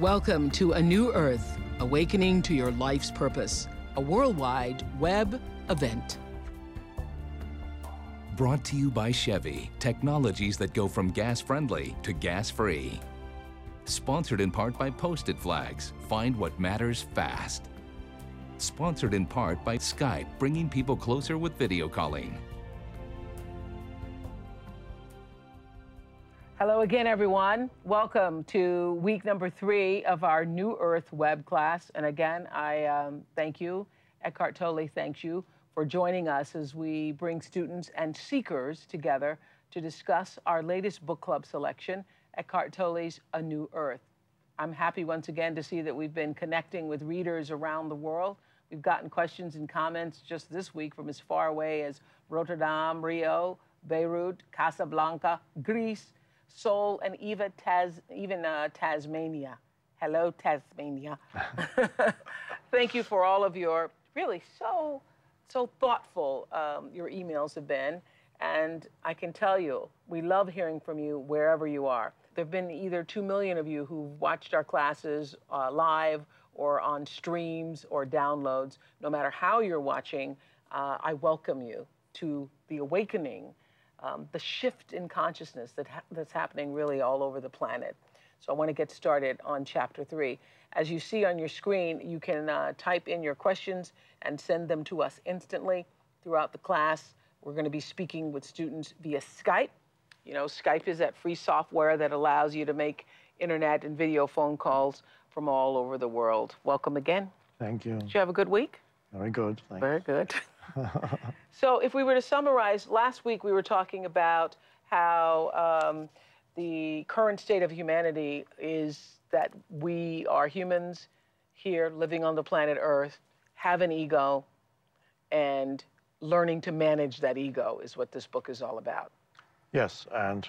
Welcome to A New Earth Awakening to Your Life's Purpose, a worldwide web event. Brought to you by Chevy, technologies that go from gas friendly to gas free. Sponsored in part by Post-it Flags, find what matters fast. Sponsored in part by Skype, bringing people closer with video calling. Hello again, everyone. Welcome to week number three of our New Earth web class. And again, I um, thank you. Eckhart Tolle thanks you for joining us as we bring students and seekers together to discuss our latest book club selection, Eckhart Tolle's A New Earth. I'm happy once again to see that we've been connecting with readers around the world. We've gotten questions and comments just this week from as far away as Rotterdam, Rio, Beirut, Casablanca, Greece, Seoul, and even, Tas- even uh, Tasmania. Hello, Tasmania. Thank you for all of your really so, so thoughtful um, your emails have been. And I can tell you, we love hearing from you wherever you are. There have been either 2 million of you who've watched our classes uh, live or on streams or downloads. No matter how you're watching, uh, I welcome you to the awakening um, the shift in consciousness that ha- that's happening really all over the planet. So I want to get started on chapter three. As you see on your screen, you can uh, type in your questions and send them to us instantly throughout the class. We're going to be speaking with students via Skype. You know, Skype is that free software that allows you to make internet and video phone calls from all over the world. Welcome again. Thank you. Did you have a good week? Very good. Thank Very good. So, if we were to summarize, last week we were talking about how um, the current state of humanity is that we are humans here living on the planet Earth, have an ego, and learning to manage that ego is what this book is all about. Yes, and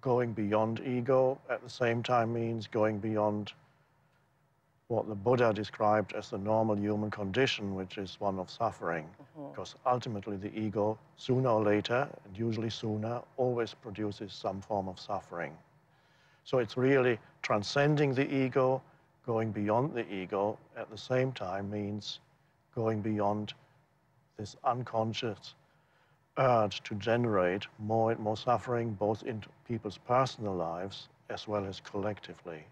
going beyond ego at the same time means going beyond what the Buddha described as the normal human condition, which is one of suffering. Mm-hmm. Because ultimately, the ego, sooner or later, and usually sooner, always produces some form of suffering. So it's really transcending the ego, going beyond the ego at the same time means going beyond this unconscious urge to generate more and more suffering, both in people's personal lives as well as collectively.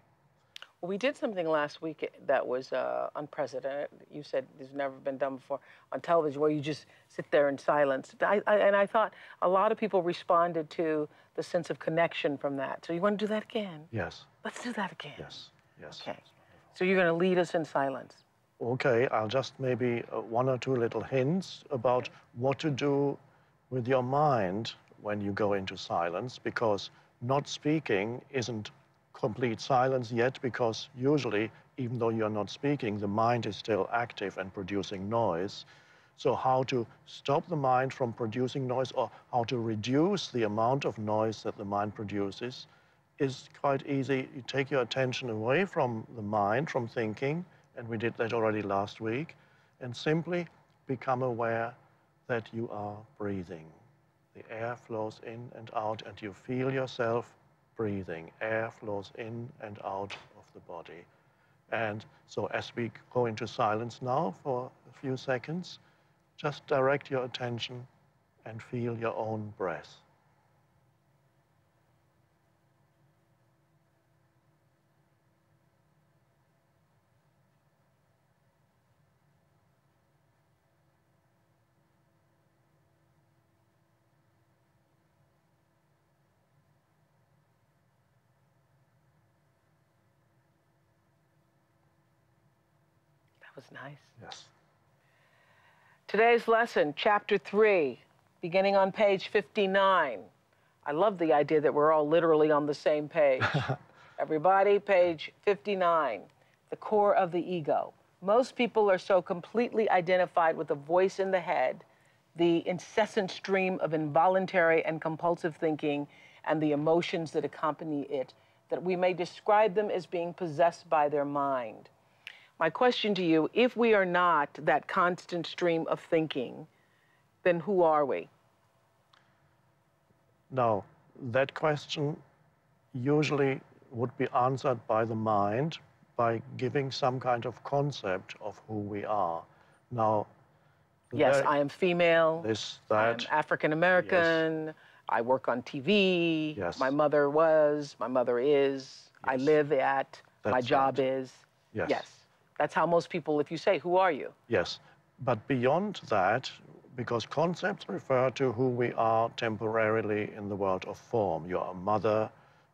We did something last week that was uh, unprecedented. You said it's never been done before on television, where you just sit there in silence. I, I, and I thought a lot of people responded to the sense of connection from that. So you want to do that again? Yes. Let's do that again. Yes. Yes. Okay. So you're going to lead us in silence. Okay. I'll just maybe uh, one or two little hints about what to do with your mind when you go into silence, because not speaking isn't complete silence yet because usually, even though you're not speaking, the mind is still active and producing noise. So, how to stop the mind from producing noise or how to reduce the amount of noise that the mind produces is quite easy. You take your attention away from the mind, from thinking, and we did that already last week, and simply become aware that you are breathing. The air flows in and out, and you feel yourself breathing. Air flows in and out of the body. And so as we go into silence now for a few seconds, just direct your attention and feel your own breath. was nice. Yes. Today's lesson, chapter 3, beginning on page 59. I love the idea that we're all literally on the same page. Everybody, page 59, the core of the ego. Most people are so completely identified with the voice in the head, the incessant stream of involuntary and compulsive thinking, and the emotions that accompany it, that we may describe them as being possessed by their mind. My question to you if we are not that constant stream of thinking, then who are we? Now, that question usually would be answered by the mind by giving some kind of concept of who we are. Now, Yes, I am female. This, I'm that. African American. I work on TV. Yes. My mother was. My mother is. I live at. That's my job right. is. Yes. Yes. That's how most people, if you say, Who are you? Yes, but beyond that, because concepts refer to who we are temporarily in the world of form. You're a mother,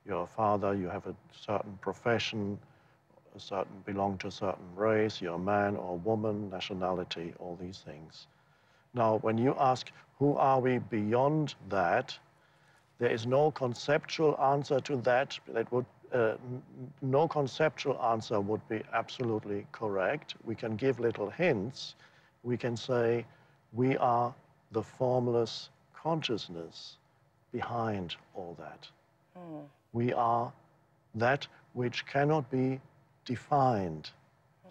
you're a father, you have a certain profession, a certain belong to a certain race, you're a man or a woman, nationality, all these things. Now, when you ask who are we beyond that, there is no conceptual answer to that. That would uh, no conceptual answer would be absolutely correct. We can give little hints. We can say we are the formless consciousness behind all that. We are that which cannot be defined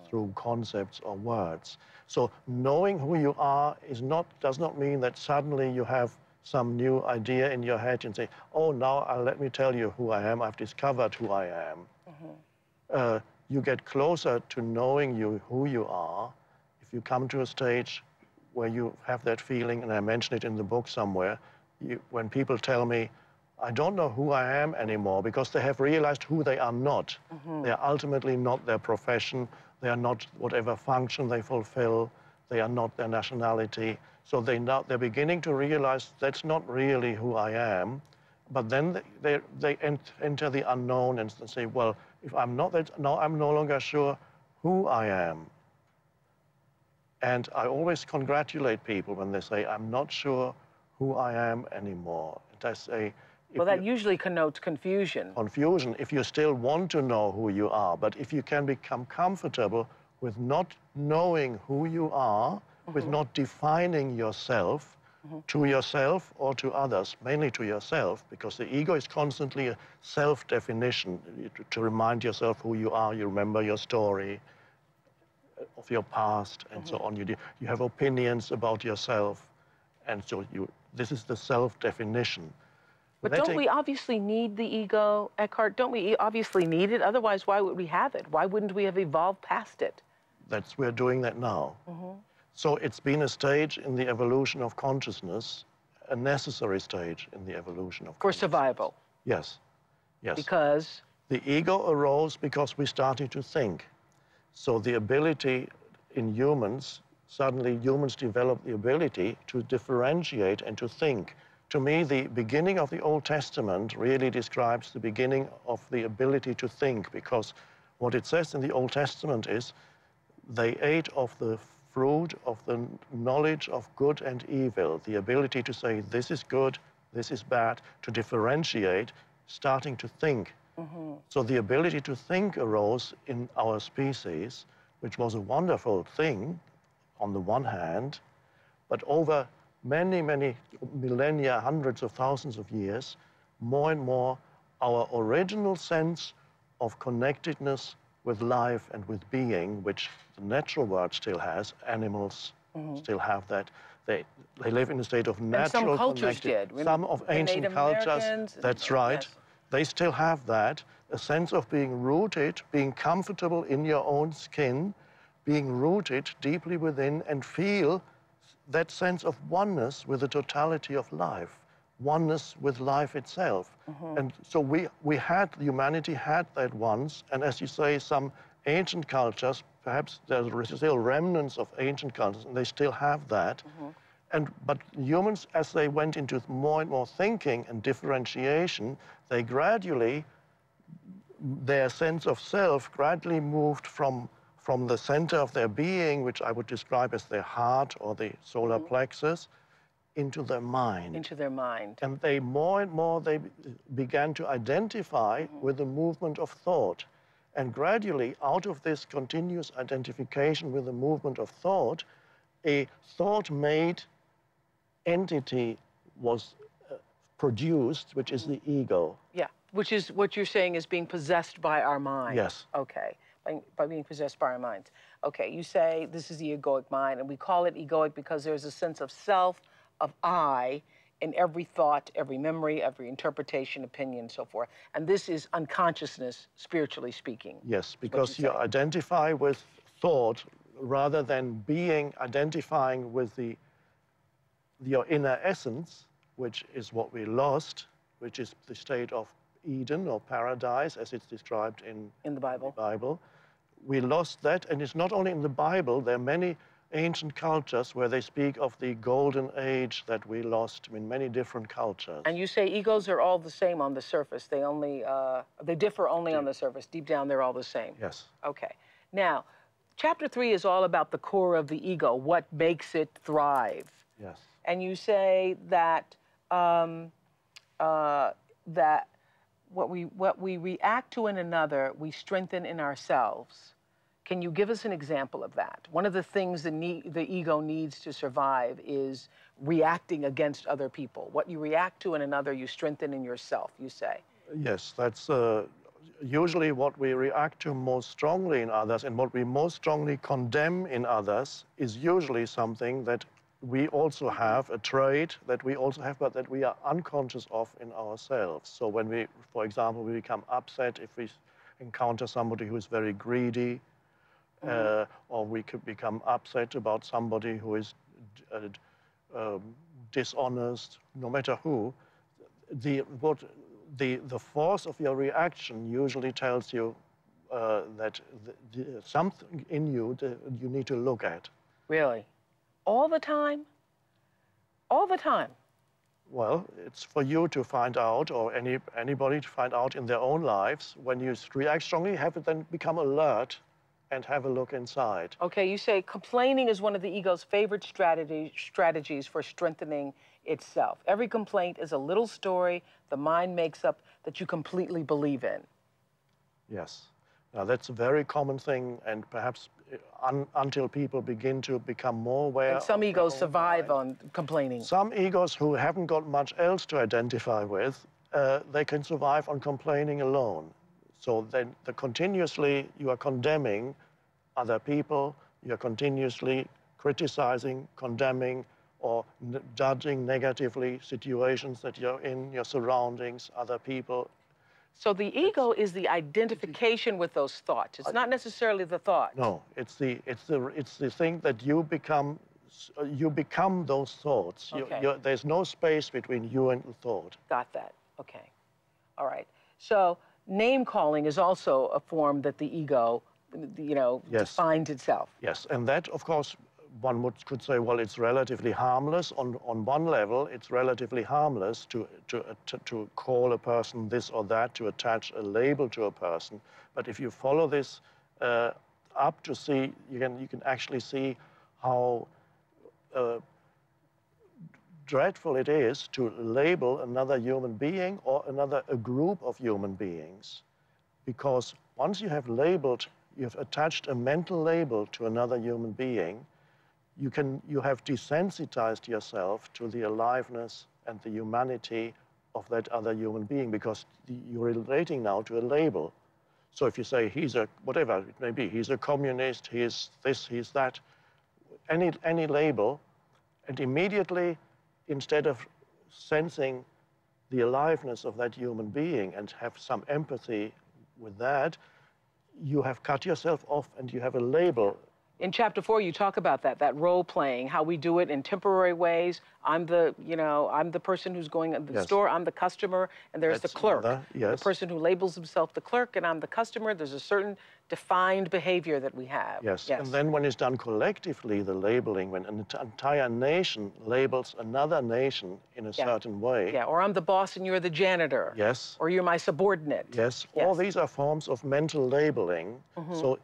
through concepts or words. So knowing who you are is not, does not mean that suddenly you have some new idea in your head and say, oh, now uh, let me tell you who I am. I've discovered who I am. Uh, you get closer to knowing you, who you are if you come to a stage where you have that feeling, and I mention it in the book somewhere, you, when people tell me, I don't know who I am anymore because they have realized who they are not. They are ultimately not their profession. They are not whatever function they fulfill. They are not their nationality. So they now, they're beginning to realize that's not really who I am. But then they, they, they enter the unknown and say, well, if I'm not that, now I'm no longer sure who I am. And I always congratulate people when they say, I'm not sure who I am anymore. And I say, Well, that usually connotes confusion. confusion if you still want to know who you are, but if you can become comfortable with not knowing who you are, with mm-hmm. not defining yourself mm-hmm. to yourself or to others, mainly to yourself, because the ego is constantly a self definition to, to remind yourself who you are. You remember your story uh, of your past and so mm-hmm. on. You, do- you have opinions about yourself, and so you, this is the self definition. But don't we obviously need the ego, Eckhart? Don't we obviously need it? Otherwise, why would we have it? Why wouldn't we have evolved past it? That's we're doing that now. Mm-hmm. So it's been a stage in the evolution of consciousness, a necessary stage in the evolution of For survival. Yes, yes. Because the ego arose because we started to think. So the ability in humans, suddenly humans developed the ability to differentiate and to think. To me, the beginning of the Old Testament really describes the beginning of the ability to think because what it says in the Old Testament is they ate of the fruit of the knowledge of good and evil, the ability to say this is good, this is bad, to differentiate, starting to think. Mm-hmm. So the ability to think arose in our species, which was a wonderful thing on the one hand, but over many, many millennia, hundreds of thousands of years, more and more our original sense of connectedness with life and with being, which the natural world still has, animals mm-hmm. still have that. They, they live in a state of some natural cultures connected- did. Rem- Some of ancient Native cultures, Americans that's right. yes. They still have that, a sense of being rooted, being comfortable in your own skin, being rooted deeply within, and feel that sense of oneness with the totality of life, oneness with life itself. Mm-hmm. And so we, we had, humanity had that once, and as you say, some ancient cultures, perhaps there's still remnants of ancient cultures, and they still have that. Mm-hmm. And, but humans, as they went into more and more thinking and differentiation, they gradually, their sense of self gradually moved from, from the center of their being, which I would describe as their heart or the solar mm-hmm. plexus, into their mind. into their mind. And they more and more they began to identify with the movement of thought. And gradually, out of this continuous identification with the movement of thought, a thought made entity was uh, produced, which is the ego. Yeah, which is what you're saying is being possessed by our mind. Yes. Okay, by, by being possessed by our minds. Okay, you say this is the egoic mind, and we call it egoic because there's a sense of self, of I, in every thought, every memory, every interpretation, opinion, so forth. And this is unconsciousness, spiritually speaking. Yes, because you, you identify with thought rather than being identifying with the your inner essence, which is what we lost, which is the state of Eden or paradise, as it's described in, in the Bible. The Bible. We lost that, and it's not only in the Bible. There are many ancient cultures where they speak of the golden age that we lost in many different cultures. And you say egos are all the same on the surface. They only uh, they differ only Deep. on the surface. Deep down, they're all the same. Yes. Okay. Now, chapter three is all about the core of the ego, what makes it thrive. Yes. And you say that um, uh, that what we what we react to in another, we strengthen in ourselves. Can you give us an example of that? One of the things the, need, the ego needs to survive is reacting against other people. What you react to in another, you strengthen in yourself, you say. Yes, that's uh, usually what we react to most strongly in others and what we most strongly condemn in others is usually something that we also have a trait that we also have, but that we are unconscious of in ourselves. So when we, for example, we become upset if we encounter somebody who is very greedy, uh, or we could become upset about somebody who is uh, um, dishonest, no matter who. The, what, the, the force of your reaction usually tells you uh, that the, the, something in you that you need to look at. Really? All the time? All the time? Well, it's for you to find out, or any, anybody to find out in their own lives. When you react strongly, have it then become alert and have a look inside. Okay, you say complaining is one of the ego's favorite strategy, strategies for strengthening itself. Every complaint is a little story the mind makes up that you completely believe in. Yes. Now, that's a very common thing, and perhaps uh, un until people begin to become more aware. And some egos survive mind. on complaining. Some egos who haven't got much else to identify with, uh, they can survive on complaining alone. So then the continuously you are condemning other people, you're continuously criticizing, condemning, or judging negatively situations that you're in, your surroundings, other people. So the ego is the identification with those thoughts. It's not necessarily the thought. No, it's the it's the it's the thing that you become uh, you become those thoughts. Okay. You, there's no space between you and the thought. Got that. Okay. All right. So name calling is also a form that the ego, you know, yes. defines itself. Yes, and that, of course, one would, could say, well, it's relatively harmless. On, on one level, it's relatively harmless to, to, to, to call a person this or that, to attach a label to a person. But if you follow this uh, up to see, you can, you can actually see how uh, dreadful it is to label another human being or another a group of human beings. Because once you have labeled, you have attached a mental label to another human being, you, can, you have desensitized yourself to the aliveness and the humanity of that other human being because you're relating now to a label. So if you say he's a, whatever it may be, he's a communist, he's this, he's that, any, any label, and immediately instead of sensing the aliveness of that human being and have some empathy with that, you have cut yourself off and you have a label in chapter four, you talk about that, that role playing, how we do it in temporary ways. I'm the, you know, I'm the person who's going to the yes. store, I'm the customer, and there's That's the clerk. Another, yes. The person who labels himself the clerk, and I'm the customer. There's a certain defined behavior that we have. Yes. yes. And then when it's done collectively, the labeling, when an entire nation labels another nation in a yeah. certain way. Yeah, or I'm the boss and you're the janitor. Yes. Or you're my subordinate. Yes. yes. All these are forms of mental labeling. Mm -hmm. So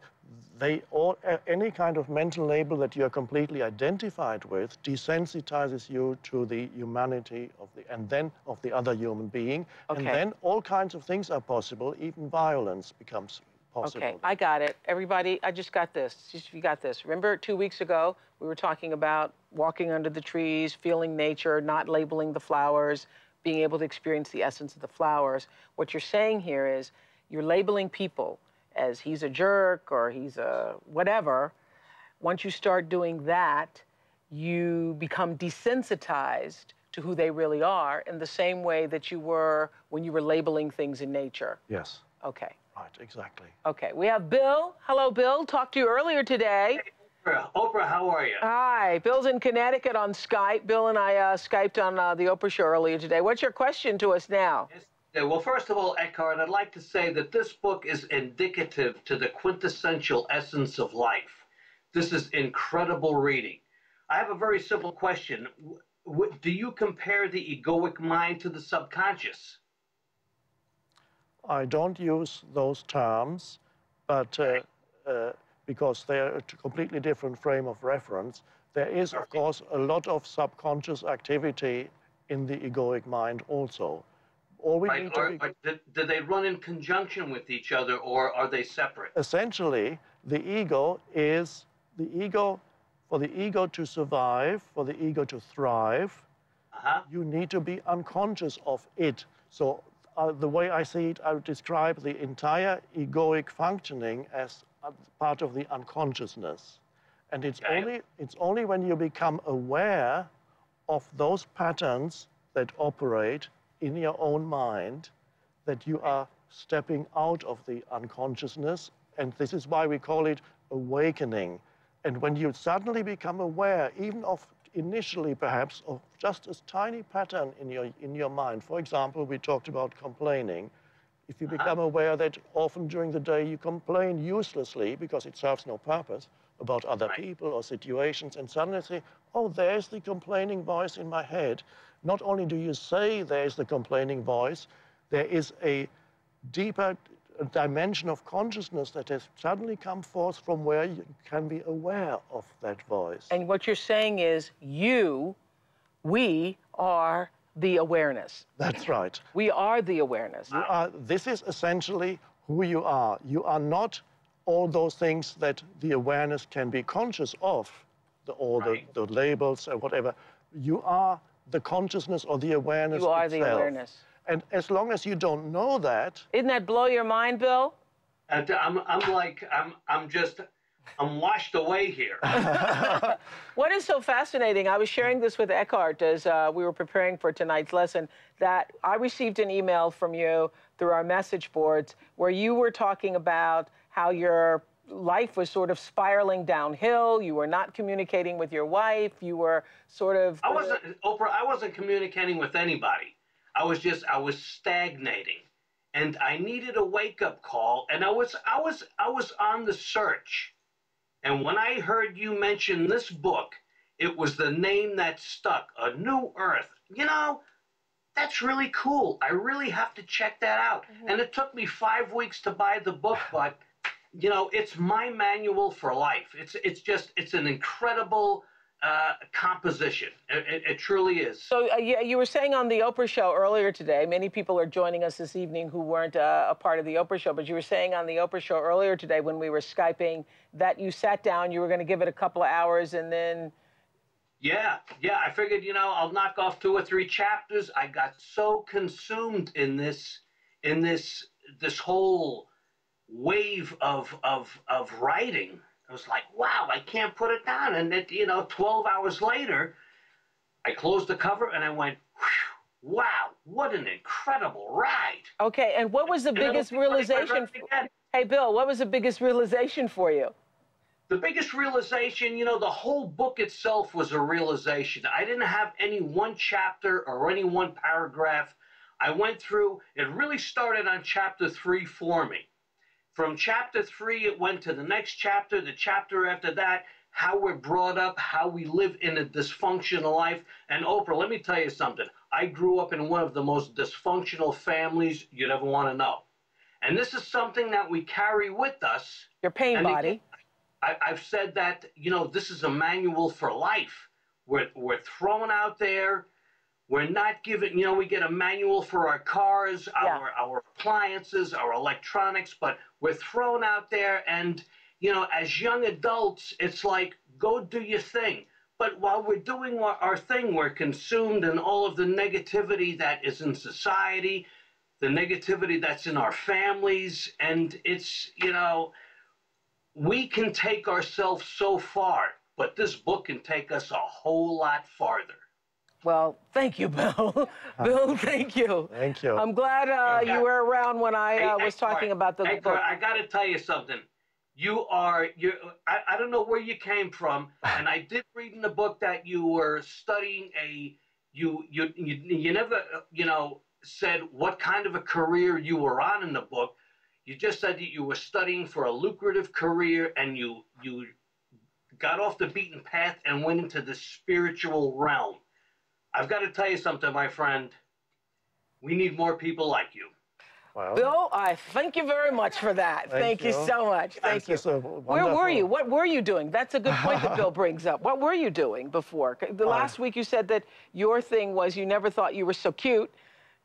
they all, any kind of mental label that you are completely identified with desensitizes you to the humanity of the, and then of the other human being. Okay. And then all kinds of things are possible, even violence becomes possible. Okay, I got it. Everybody, I just got this. You got this. Remember two weeks ago, we were talking about walking under the trees, feeling nature, not labeling the flowers, being able to experience the essence of the flowers. What you're saying here is you're labeling people as he's a jerk or he's a whatever, once you start doing that, you become desensitized to who they really are in the same way that you were when you were labeling things in nature. Yes. Okay. Right, exactly. Okay. We have Bill. Hello, Bill. Talked to you earlier today. Oprah, Oprah, how are you? Hi. Bill's in Connecticut on Skype. Bill and I uh, Skyped on uh, the Oprah show earlier today. What's your question to us now? Yes. Well, first of all, Eckhart, I'd like to say that this book is indicative to the quintessential essence of life. This is incredible reading. I have a very simple question. Do you compare the egoic mind to the subconscious? I don't use those terms, but uh, uh, because they're a completely different frame of reference, there is, of course, a lot of subconscious activity in the egoic mind also. All we right. need to or, be... or do, do they run in conjunction with each other, or are they separate? Essentially, the ego is the ego. For the ego to survive, for the ego to thrive, uh-huh. you need to be unconscious of it. So uh, the way I see it, I would describe the entire egoic functioning as part of the unconsciousness. And it's, okay. only, it's only when you become aware of those patterns that operate in your own mind that you are stepping out of the unconsciousness. And this is why we call it awakening. And when you suddenly become aware, even of initially perhaps of just a tiny pattern in your, in your mind. For example, we talked about complaining. If you uh-huh. become aware that often during the day you complain uselessly because it serves no purpose about other right. people or situations, and suddenly say, oh, there's the complaining voice in my head. Not only do you say there's the complaining voice, there is a deeper dimension of consciousness that has suddenly come forth from where you can be aware of that voice. And what you're saying is, you, we are the awareness. That's right. We are the awareness. Are, this is essentially who you are. You are not all those things that the awareness can be conscious of, the, all right. the, the labels or whatever. You are the consciousness or the awareness. You are itself. the awareness. And as long as you don't know that. Isn't that blow your mind, Bill? And I'm, I'm like, I'm, I'm just, I'm washed away here. what is so fascinating? I was sharing this with Eckhart as uh, we were preparing for tonight's lesson. That I received an email from you through our message boards where you were talking about how your life was sort of spiraling downhill. You were not communicating with your wife. You were sort of. I wasn't, Oprah, I wasn't communicating with anybody. I was just I was stagnating and I needed a wake up call and I was I was I was on the search. And when I heard you mention this book, it was the name that stuck, A New Earth. You know, that's really cool. I really have to check that out. Mm-hmm. And it took me 5 weeks to buy the book, but you know, it's my manual for life. It's it's just it's an incredible uh, composition. It, it, it, truly is. So uh, you, you, were saying on the Oprah show earlier today, many people are joining us this evening who weren't uh, a part of the Oprah show, but you were saying on the Oprah show earlier today when we were Skyping that you sat down, you were going to give it a couple of hours and then. Yeah, yeah. I figured, you know, I'll knock off two or three chapters. I got so consumed in this, in this, this whole wave of of of writing I was like, wow, I can't put it down. And it, you know, 12 hours later, I closed the cover and I went, wow, what an incredible ride. Okay, and what was the and biggest realization? Hey, Bill, what was the biggest realization for you? The biggest realization, you know, the whole book itself was a realization. I didn't have any one chapter or any one paragraph. I went through, it really started on chapter three for me. From chapter three, it went to the next chapter, the chapter after that, how we're brought up, how we live in a dysfunctional life. And Oprah, let me tell you something. I grew up in one of the most dysfunctional families you'd ever want to know. And this is something that we carry with us. Your pain body. I, have said that, you know, this is a manual for life. We're, we're thrown out there we're not given, you know, we get a manual for our cars, yeah. our, our appliances, our electronics, but we're thrown out there. And, you know, as young adults, it's like, go do your thing. But while we're doing our, our thing, we're consumed in all of the negativity that is in society, the negativity that's in our families. And it's, you know, we can take ourselves so far, but this book can take us a whole lot farther. Well, thank you, Bill. Bill, thank you. Thank you. I'm glad uh, Yeah. you were around when I Hey, uh, hey, was talking about the hey, book. I got to tell you something. You are you. I, I don't know where you came from, and I did read in the book that you were studying a. You you you, you never uh, you know said what kind of a career you were on in the book. You just said that you were studying for a lucrative career, and you you got off the beaten path and went into the spiritual realm. I've got to tell you something, my friend. We need more people like you. Well, Bill, I thank you very much for that. Thank, Thank you. you. so much. Thank this you. is Where were you? What were you doing? That's a good point that Bill brings up. What were you doing before? The last week you said that your thing was you never thought you were so cute,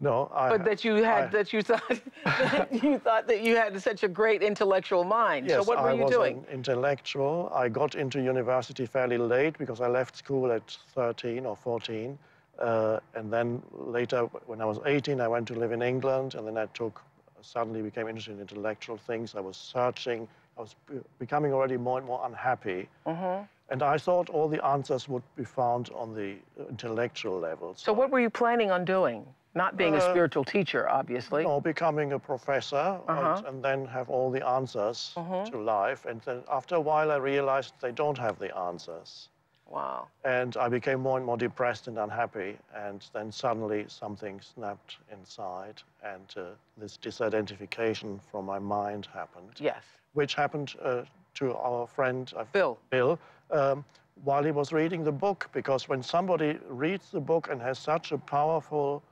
No, I. but that you had I- that you thought that you thought that you had such a great intellectual mind. Yes, so what were I you was doing? an intellectual. I got into university fairly late because I left school at 13 or 14. Uh, and then later, when I was 18, I went to live in England. And then I took, suddenly became interested in intellectual things. I was searching. I was becoming already more and more unhappy. Mm-hmm. And I thought all the answers would be found on the intellectual level. So what were you planning on doing? Not being a Uh, spiritual teacher, obviously. No, becoming a professor Uh-huh. and, and then have all the answers Mhm. to life. And then after a while, I realized they don't have the answers. Wow. And I became more and more depressed and unhappy. And then suddenly something snapped inside, and uh, this disidentification from my mind happened, Yes. which happened uh, to our friend uh, Bill. Bill um, while he was reading the book. Because when somebody reads the book and has such a powerful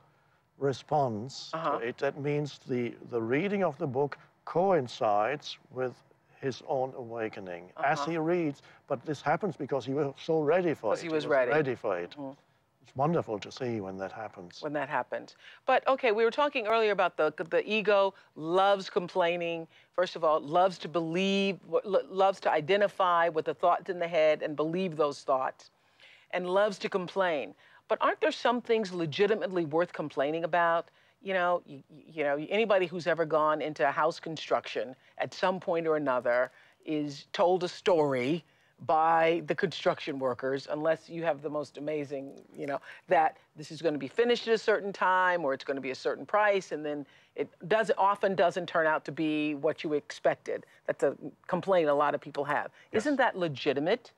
response Uh-huh. to it, that means the, the reading of the book coincides with his own awakening as Uh-huh. he reads. But this happens because he was so ready for it. Because he was ready. ready for it. Mhm. It's wonderful to see when that happens. when that happened. But okay, we were talking earlier about the the ego loves complaining. First of all, loves to believe, loves to identify with the thoughts in the head and believe those thoughts, and loves to complain. But aren't there some things legitimately worth complaining about? You know, you, you know, anybody who's ever gone into house construction at some point or another is told a story by the construction workers, unless you have the most amazing, you know, that this is going to be finished at a certain time or it's going to be a certain price, and then it does often doesn't turn out to be what you expected. That's a complaint a lot of people have. Isn't that legitimate?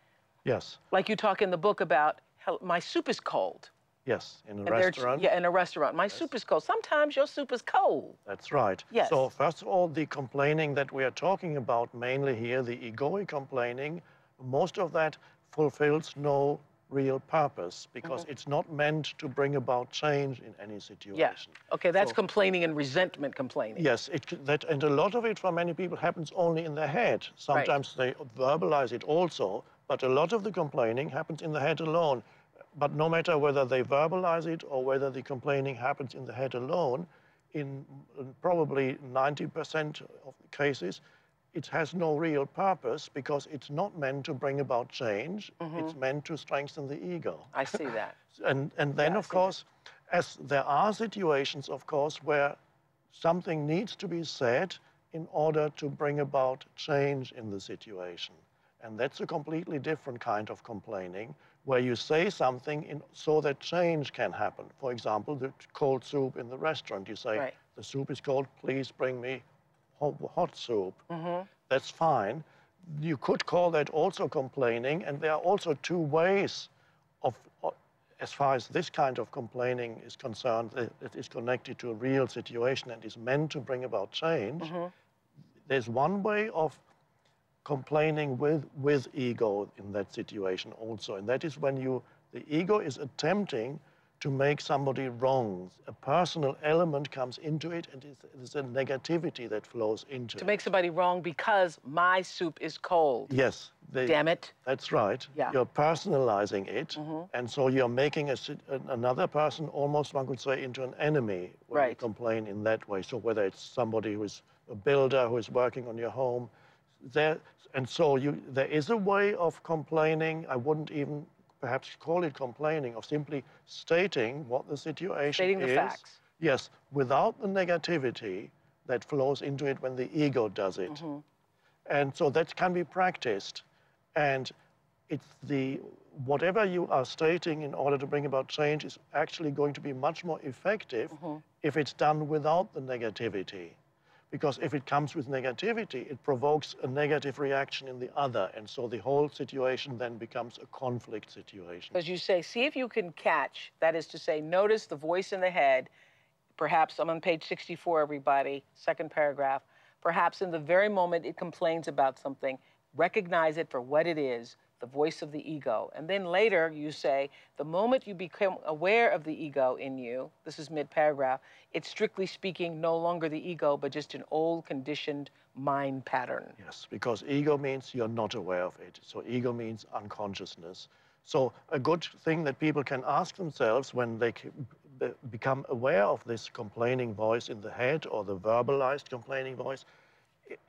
Yes, Like you talk in the book about, my soup is cold. Yes, in a restaurant. Yeah, in a restaurant. My soup is cold. Sometimes your soup is cold. That's right. Yes. So first of all, the complaining that we are talking about mainly here, the egoic complaining, most of that fulfills no real purpose because Mm-hmm. it's not meant to bring about change in any situation. Yes. Okay, that's So- complaining and resentment complaining. Yes, it, that, and a lot of it for many people happens only in their head. Sometimes they verbalize it also, but a lot of the complaining happens in the head alone. But no matter whether they verbalize it or whether the complaining happens in the head alone, in probably 90% of the cases, it has no real purpose because it's not meant to bring about change. Mm-hmm. It's meant to strengthen the ego. I see that. And, and then, Yeah, of see that. course, as there are situations, of course, where something needs to be said in order to bring about change in the situation. And that's a completely different kind of complaining, where you say something in, so that change can happen. For example, the cold soup in the restaurant, you say, Right. the soup is cold, please bring me hot, hot soup. Mm-hmm. That's fine. You could call that also complaining, and there are also two ways of, as far as this kind of complaining is concerned, that it is connected to a real situation and is meant to bring about change. There's one way of complaining with, with ego in that situation also, and that is when you, the ego is attempting to make somebody wrong. A personal element comes into it, and it's, it's a negativity that flows into it. To it. make somebody wrong because my soup is cold. Yes. they- Damn it. That's right. Yeah. Mm-hmm. You're personalizing it, and so you're making a, another person almost, one could say, into an enemy when you Right. complain in that way. So whether it's somebody who is a builder who is working on your home, there, and so you, there is a way of complaining. I wouldn't even perhaps call it complaining, of simply stating what the situation Stating the is. facts. Yes, without the negativity that flows into it when the ego does it. Mm-hmm. And so that can be practiced. And it's the whatever you are stating in order to bring about change is actually going to be much more effective if it's done without the negativity. Because if it comes with negativity, it provokes a negative reaction in the other. And so the whole situation then becomes a conflict situation. As you say, see if you can catch, that is to say, notice the voice in the head. Perhaps I'm on page 64, everybody, second paragraph. Perhaps in the very moment it complains about something, recognize it for what it is, the voice of the ego. And then later you say, the moment you become aware of the ego in you, this is mid paragraph, it's strictly speaking no longer the ego, but just an old conditioned mind pattern. Yes, because ego means you're not aware of it. So ego means unconsciousness. So a good thing that people can ask themselves when they become aware of this complaining voice in the head or the verbalized complaining voice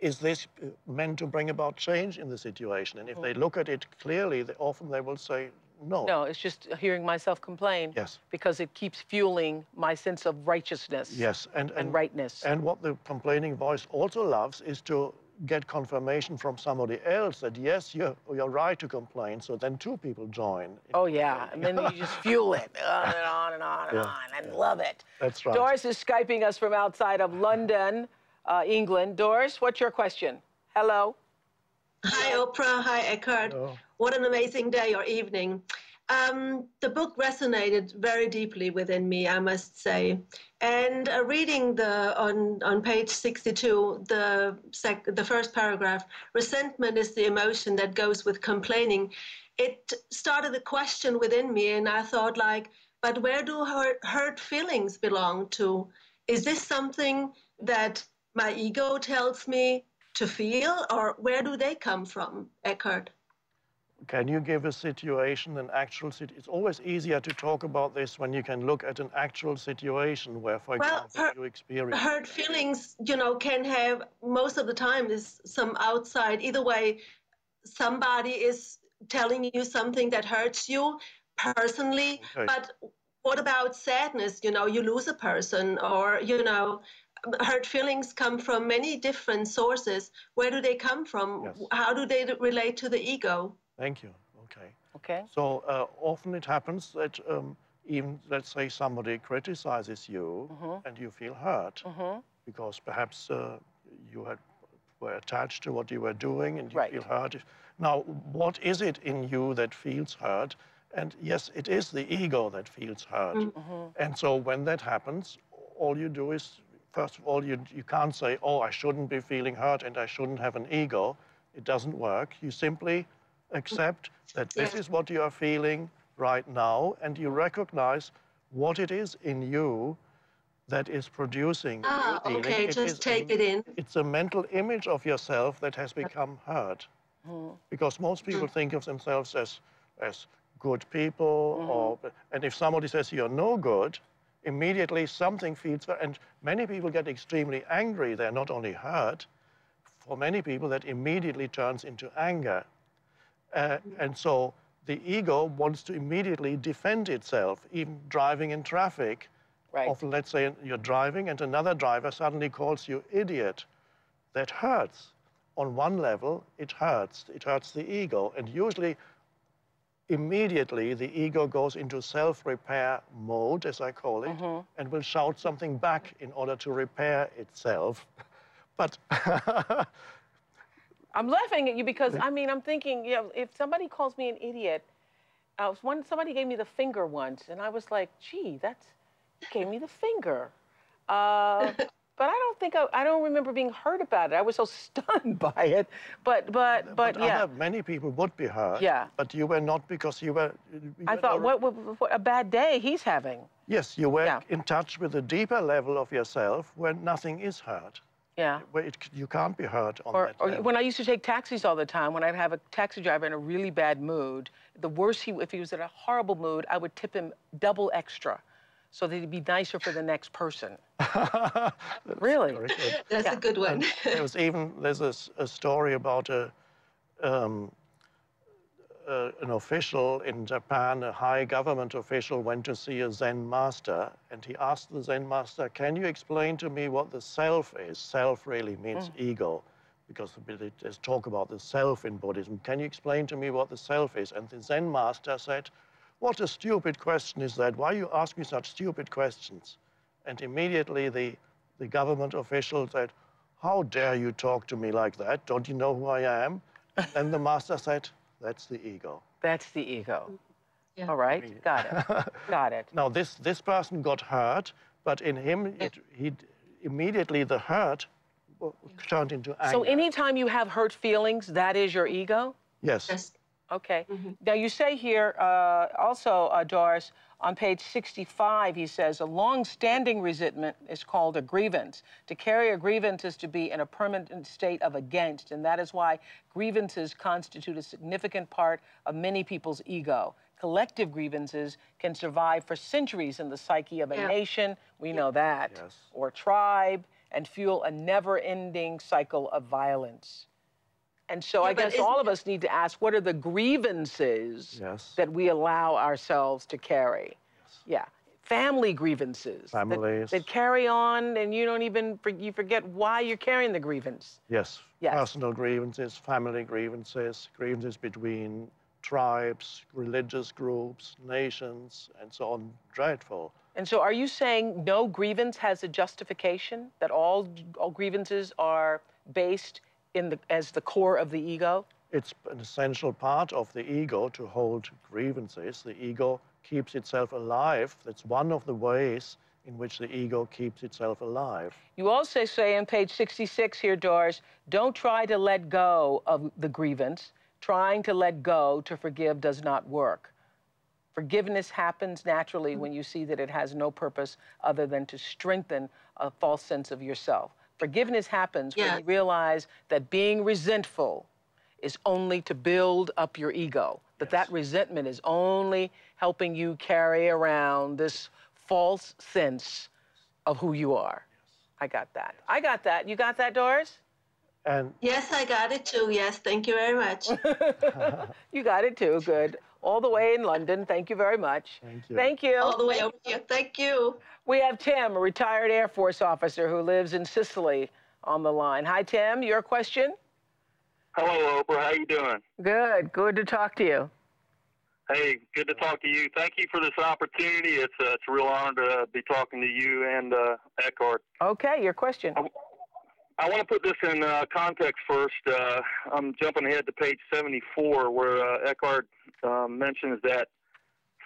is this uh, meant to bring about change in the situation? And if they look at it clearly, they, often they will say, no. No, it's just hearing myself complain. Yes. Because it keeps fueling my sense of righteousness. Yes, and, and, and rightness. And what the complaining voice also loves is to get confirmation from somebody else that yes, you're, you're right to complain. So then two people join. Oh yeah, and then you just fuel it on and on and on and yeah. on. I yeah. love it. That's right. Doris is skyping us from outside of London uh, England. Doris, what's your question? Hello. Hi, Oprah. Hi, Eckhart. Hello. What an amazing day or evening. Um, the book resonated very deeply within me, I must say. And uh, reading the on on page 62, the sec, the first paragraph, resentment is the emotion that goes with complaining. It started a question within me, and I thought like, but where do hurt, hurt feelings belong to? Is this something that my ego tells me to feel, or where do they come from, Eckhart? Can you give a situation, an actual situation? It's always easier to talk about this when you can look at an actual situation where, for well, example, her, you experience. Hurt feelings, you know, can have most of the time is some outside. Either way, somebody is telling you something that hurts you personally. Okay. But what about sadness? You know, you lose a person, or you know, hurt feelings come from many different sources. Where do they come from? Yes. How do they relate to the ego? Thank you. Okay. Okay. So uh, often it happens that um, even, let's say, somebody criticizes you mm-hmm. and you feel hurt mm-hmm. because perhaps uh, you had, were attached to what you were doing and you right. feel hurt. Now, what is it in you that feels hurt? And yes, it is the ego that feels hurt. Mm-hmm. And so when that happens, all you do is first of all, you, you can't say, oh, I shouldn't be feeling hurt and I shouldn't have an ego. It doesn't work. You simply accept that this is what you are feeling right now and you recognize what it is in you that is producing ah, okay, it just take it in. It's a mental image of yourself that has become hurt. Mm. Because most people mm. think of themselves as, as good people, mm. or, and if somebody says you're no good, immediately something feeds, and many people get extremely angry. They're not only hurt, for many people that immediately turns into anger. Uh, and so the ego wants to immediately defend itself, even driving in traffic. Right. Often, let's say you're driving and another driver suddenly calls you idiot. That hurts. On one level, it hurts. It hurts the ego. And usually, immediately the ego goes into self-repair mode, as I call it, mm-hmm. and will shout something back in order to repair itself. but I'm laughing at you because I mean I'm thinking, you know, if somebody calls me an idiot, uh, one somebody gave me the finger once, and I was like, gee, that's gave me the finger. Uh, but I don't think I, I don't remember being hurt about it. I was so stunned by it. But but but, but yeah. Other, many people would be hurt. Yeah. But you were not because you were. You I thought what, what, what, a bad day he's having. Yes, you were yeah. in touch with a deeper level of yourself where nothing is hurt. Yeah. Where it, you can't be hurt on or, that. Or when I used to take taxis all the time, when I'd have a taxi driver in a really bad mood, the worse he, if he was in a horrible mood, I would tip him double extra so that it'd be nicer for the next person. really? That's yeah. a good one. there was even, there's a, a story about a, um, uh, an official in Japan, a high government official, went to see a Zen master, and he asked the Zen master, "Can you explain to me what the self is?" Self really means mm. ego. because there's talk about the self in Buddhism. Can you explain to me what the self is? And the Zen master said, what a stupid question is that? Why are you ask me such stupid questions? And immediately the, the government official said, how dare you talk to me like that? Don't you know who I am? and the master said, that's the ego. That's the ego. Yeah. All right, got it, got it. Now, this, this person got hurt, but in him, it, he immediately the hurt turned into anger. So anytime you have hurt feelings, that is your ego? Yes. yes. Okay. Mm -hmm. Now, you say here uh, also, uh, Doris, on page 65, he says, a long-standing resentment is called a grievance. To carry a grievance is to be in a permanent state of against, and that is why grievances constitute a significant part of many people's ego. Collective grievances can survive for centuries in the psyche of a yeah. nation, we know that, yes. or tribe, and fuel a never-ending cycle of violence. And so yeah, I guess all of us need to ask what are the grievances yes. that we allow ourselves to carry? Yes. Yeah. Family grievances Families. That, that, carry on and you don't even you forget why you're carrying the grievance. Yes. yes. Personal grievances, family grievances, grievances between tribes, religious groups, nations, and so on. Dreadful. And so are you saying no grievance has a justification, that all, all grievances are based in the, as the core of the ego? It's an essential part of the ego to hold grievances. The ego keeps itself alive. That's one of the ways in which the ego keeps itself alive. You also say on page 66 here, Doris, don't try to let go of the grievance. Trying to let go to forgive does not work. Forgiveness happens naturally when you see that it has no purpose other than to strengthen a false sense of yourself. Forgiveness happens yeah. when you realize that being resentful is only to build up your ego, that yes. that resentment is only helping you carry around this false sense of who you are. Yes. I got that. I got that. You got that, Doris? And yes, I got it too. Yes, thank you very much. you got it too. Good. All the way in London. Thank you very much. Thank you. Thank you. All the way over here. Thank you. We have Tim, a retired Air Force officer who lives in Sicily, on the line. Hi, Tim. Your question? Hello, Oprah. How you doing? Good. Good to talk to you. Hey, good to talk to you. Thank you for this opportunity. It's uh, it's a real honor to be talking to you and uh, Eckhart. Okay, your question. I, I want to put this in uh, context first. Uh, I'm jumping ahead to page 74, where uh, Eckhart um, mentions that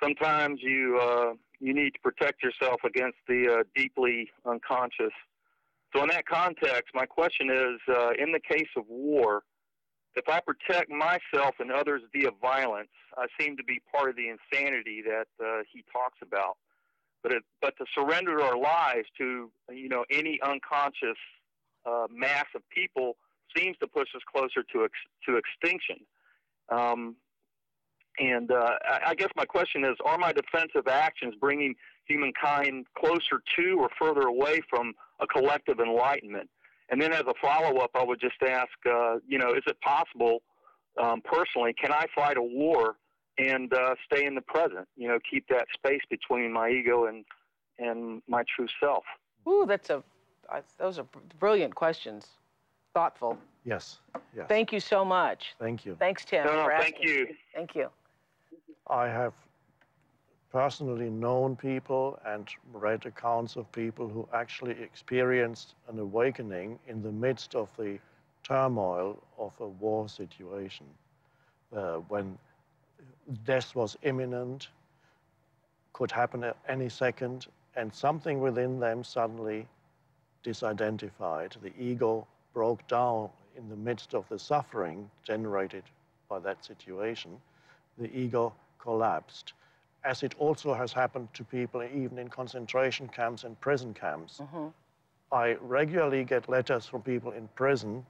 sometimes you uh, you need to protect yourself against the uh, deeply unconscious. So, in that context, my question is uh, in the case of war, if I protect myself and others via violence, I seem to be part of the insanity that uh, he talks about. But, it, but to surrender our lives to you know any unconscious uh, mass of people seems to push us closer to ex- to extinction. Um, and uh, I guess my question is Are my defensive actions bringing humankind closer to or further away from a collective enlightenment? And then as a follow up, I would just ask, uh, you know, is it possible um, personally, can I fight a war and uh, stay in the present? You know, keep that space between my ego and, and my true self? Ooh, that's a, those are brilliant questions. Thoughtful. Yes. Yes. Thank you so much. Thank you. Thanks, Tim. No, no, thank you. Thank you. I have personally known people and read accounts of people who actually experienced an awakening in the midst of the turmoil of a war situation uh, when death was imminent, could happen at any second, and something within them suddenly disidentified. The ego broke down in the midst of the suffering generated by that situation. The ego collapsed, as it also has happened to people even in concentration camps and prison camps. Mm -hmm. I regularly get letters from people in prison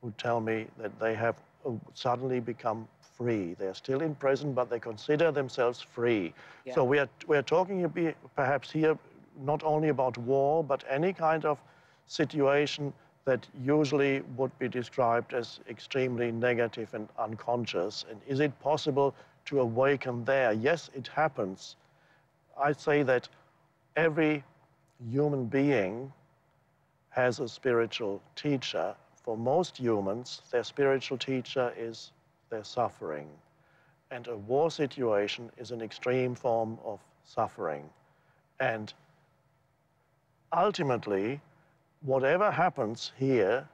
who tell me that they have uh, suddenly become free. They're still in prison, but they consider themselves free. Yeah. So we are, we are talking perhaps here not only about war, but any kind of situation that usually would be described as extremely negative and unconscious. And is it possible to awaken there. Yes, it happens. I say that every human being has a spiritual teacher for most humans, their spiritual teacher is their suffering. And a war situation is an extreme form of suffering. And ultimately, whatever happens here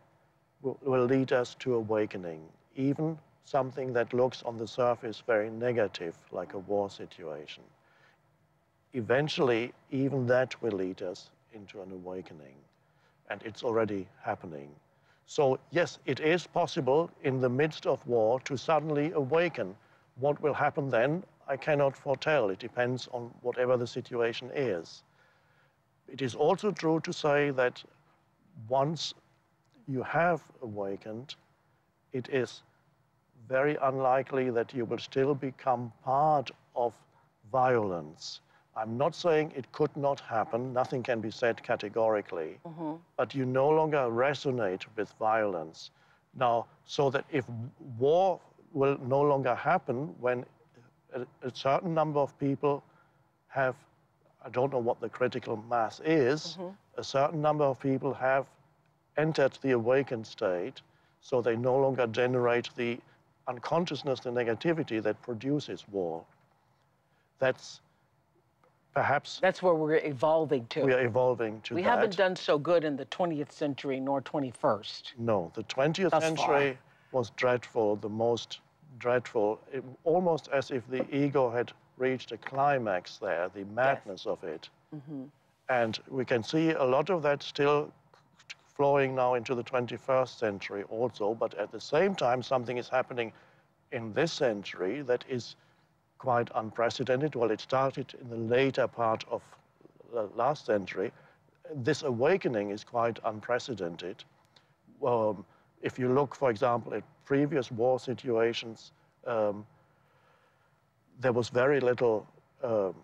will, will lead us to awakening, even something that looks on the surface very negative, like a war situation. Eventually, even that will lead us into an awakening, and it's already happening. So, yes, it is possible in the midst of war to suddenly awaken. What will happen then, I cannot foretell. It depends on whatever the situation is. It is also true to say that once you have awakened, it is very unlikely that you will still become part of violence. I'm not saying it could not happen, nothing can be said categorically, mm-hmm. but you no longer resonate with violence. Now, so that if war will no longer happen when a, a certain number of people have, I don't know what the critical mass is, mm-hmm. a certain number of people have entered the awakened state, so they no longer generate the unconsciousness, the negativity that produces war. That's perhaps. That's where we're evolving to. We are evolving to we that. haven't done so good in the 20th century nor 21st. No, the 20th Thus century far. was dreadful, the most dreadful, it, almost as if the ego had reached a climax there, the madness yes. of it. Mm-hmm. And we can see a lot of that still flowing now into the 21st century also, but at the same time, something is happening in this century that is quite unprecedented. Well, it started in the later part of the last century. This awakening is quite unprecedented. Um, if you look, for example, at previous war situations, um, there was very little um,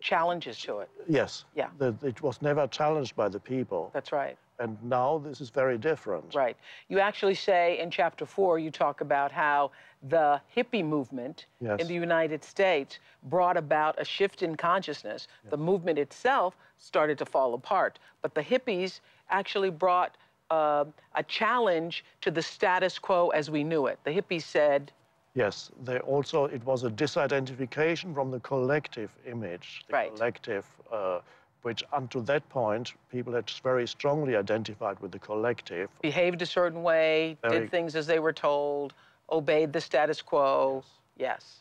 challenges to it. Yes. Yeah. The, it was never challenged by the people. That's right. And now this is very different. Right. You actually say in chapter four, you talk about how the hippie movement yes. in the United States brought about a shift in consciousness. Yes. The movement itself started to fall apart, but the hippies actually brought uh, a challenge to the status quo as we knew it. The hippies said, Yes, they also, it was a disidentification from the collective image, the right. collective uh, which until that point, people had very strongly identified with the collective. Behaved a certain way, very... did things as they were told, obeyed the status quo. Yes. yes.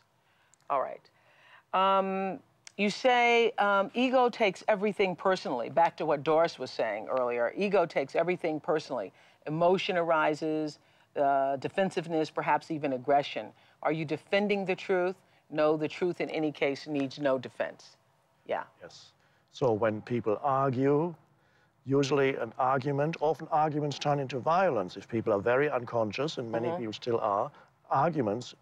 All right. Um, you say um, ego takes everything personally. Back to what Doris was saying earlier. Ego takes everything personally. Emotion arises, uh, defensiveness, perhaps even aggression. Are you defending the truth? No, the truth in any case needs no defense. Yeah. Yes. So when people argue, usually an argument, often arguments turn into violence. If people are very unconscious, and many mm-hmm. people still are, arguments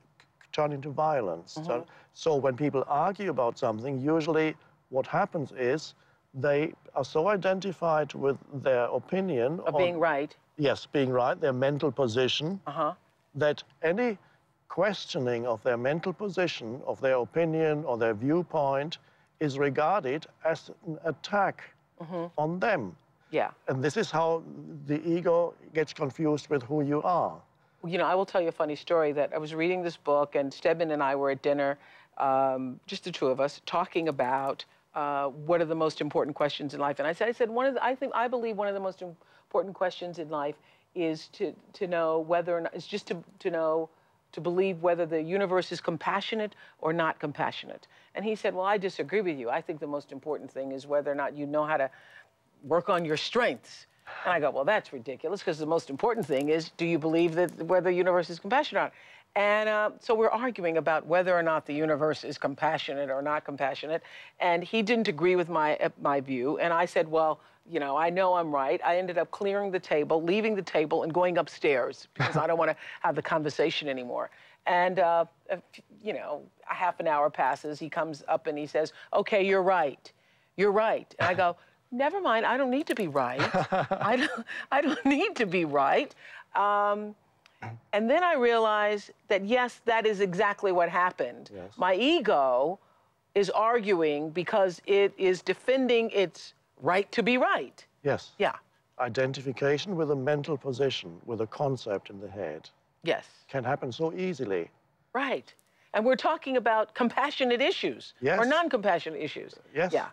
turn into violence. Mm-hmm. So, so when people argue about something, usually what happens is they are so identified with their opinion of being right. Yes, being right, their mental position, uh-huh. that any questioning of their mental position, of their opinion or their viewpoint is regarded as an attack mm-hmm. on them. Yeah. And this is how the ego gets confused with who you are. You know, I will tell you a funny story that I was reading this book, and Stedman and I were at dinner, um, just the two of us, talking about uh, what are the most important questions in life. And I said, I said, one of the, I think, I believe one of the most important questions in life is to, to know whether or not, is just to, to know to believe whether the universe is compassionate or not compassionate. And he said, Well, I disagree with you. I think the most important thing is whether or not you know how to work on your strengths. And I go, Well, that's ridiculous because the most important thing is do you believe that whether the universe is compassionate or not? And uh, so we're arguing about whether or not the universe is compassionate or not compassionate. And he didn't agree with my, uh, my view. And I said, Well, you know, I know I'm right. I ended up clearing the table, leaving the table, and going upstairs because I don't want to have the conversation anymore. And, uh, you know, a half an hour passes. He comes up and he says, Okay, you're right. You're right. And I go, Never mind. I don't need to be right. I, don't, I don't need to be right. Um, and then I realized that, yes, that is exactly what happened. Yes. My ego is arguing because it is defending its right to be right. Yes. Yeah. identification with a mental position, with a concept in the head. Yes. Can happen so easily. Right. And we're talking about compassionate issues yes. or non compassionate issues. Yes. Yeah.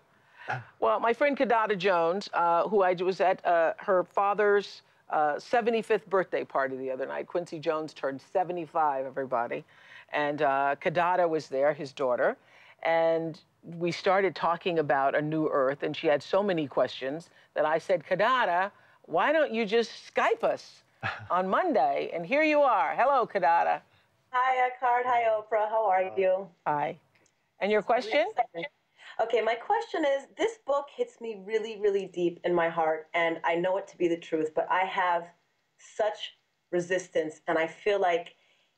Well, my friend Kidada Jones, uh, who I was at uh, her father's uh, 75th birthday party the other night. Quincy Jones turned 75, everybody. And uh, Kidada was there, his daughter. And we started talking about a new earth, and she had so many questions that I said, Kadada, why don't you just Skype us on Monday? And here you are. Hello, Kidada. Hi, Eckhart. Hi, Oprah. How are you? Hi. And your question? Okay, my question is this book hits me really, really deep in my heart, and I know it to be the truth, but I have such resistance, and I feel like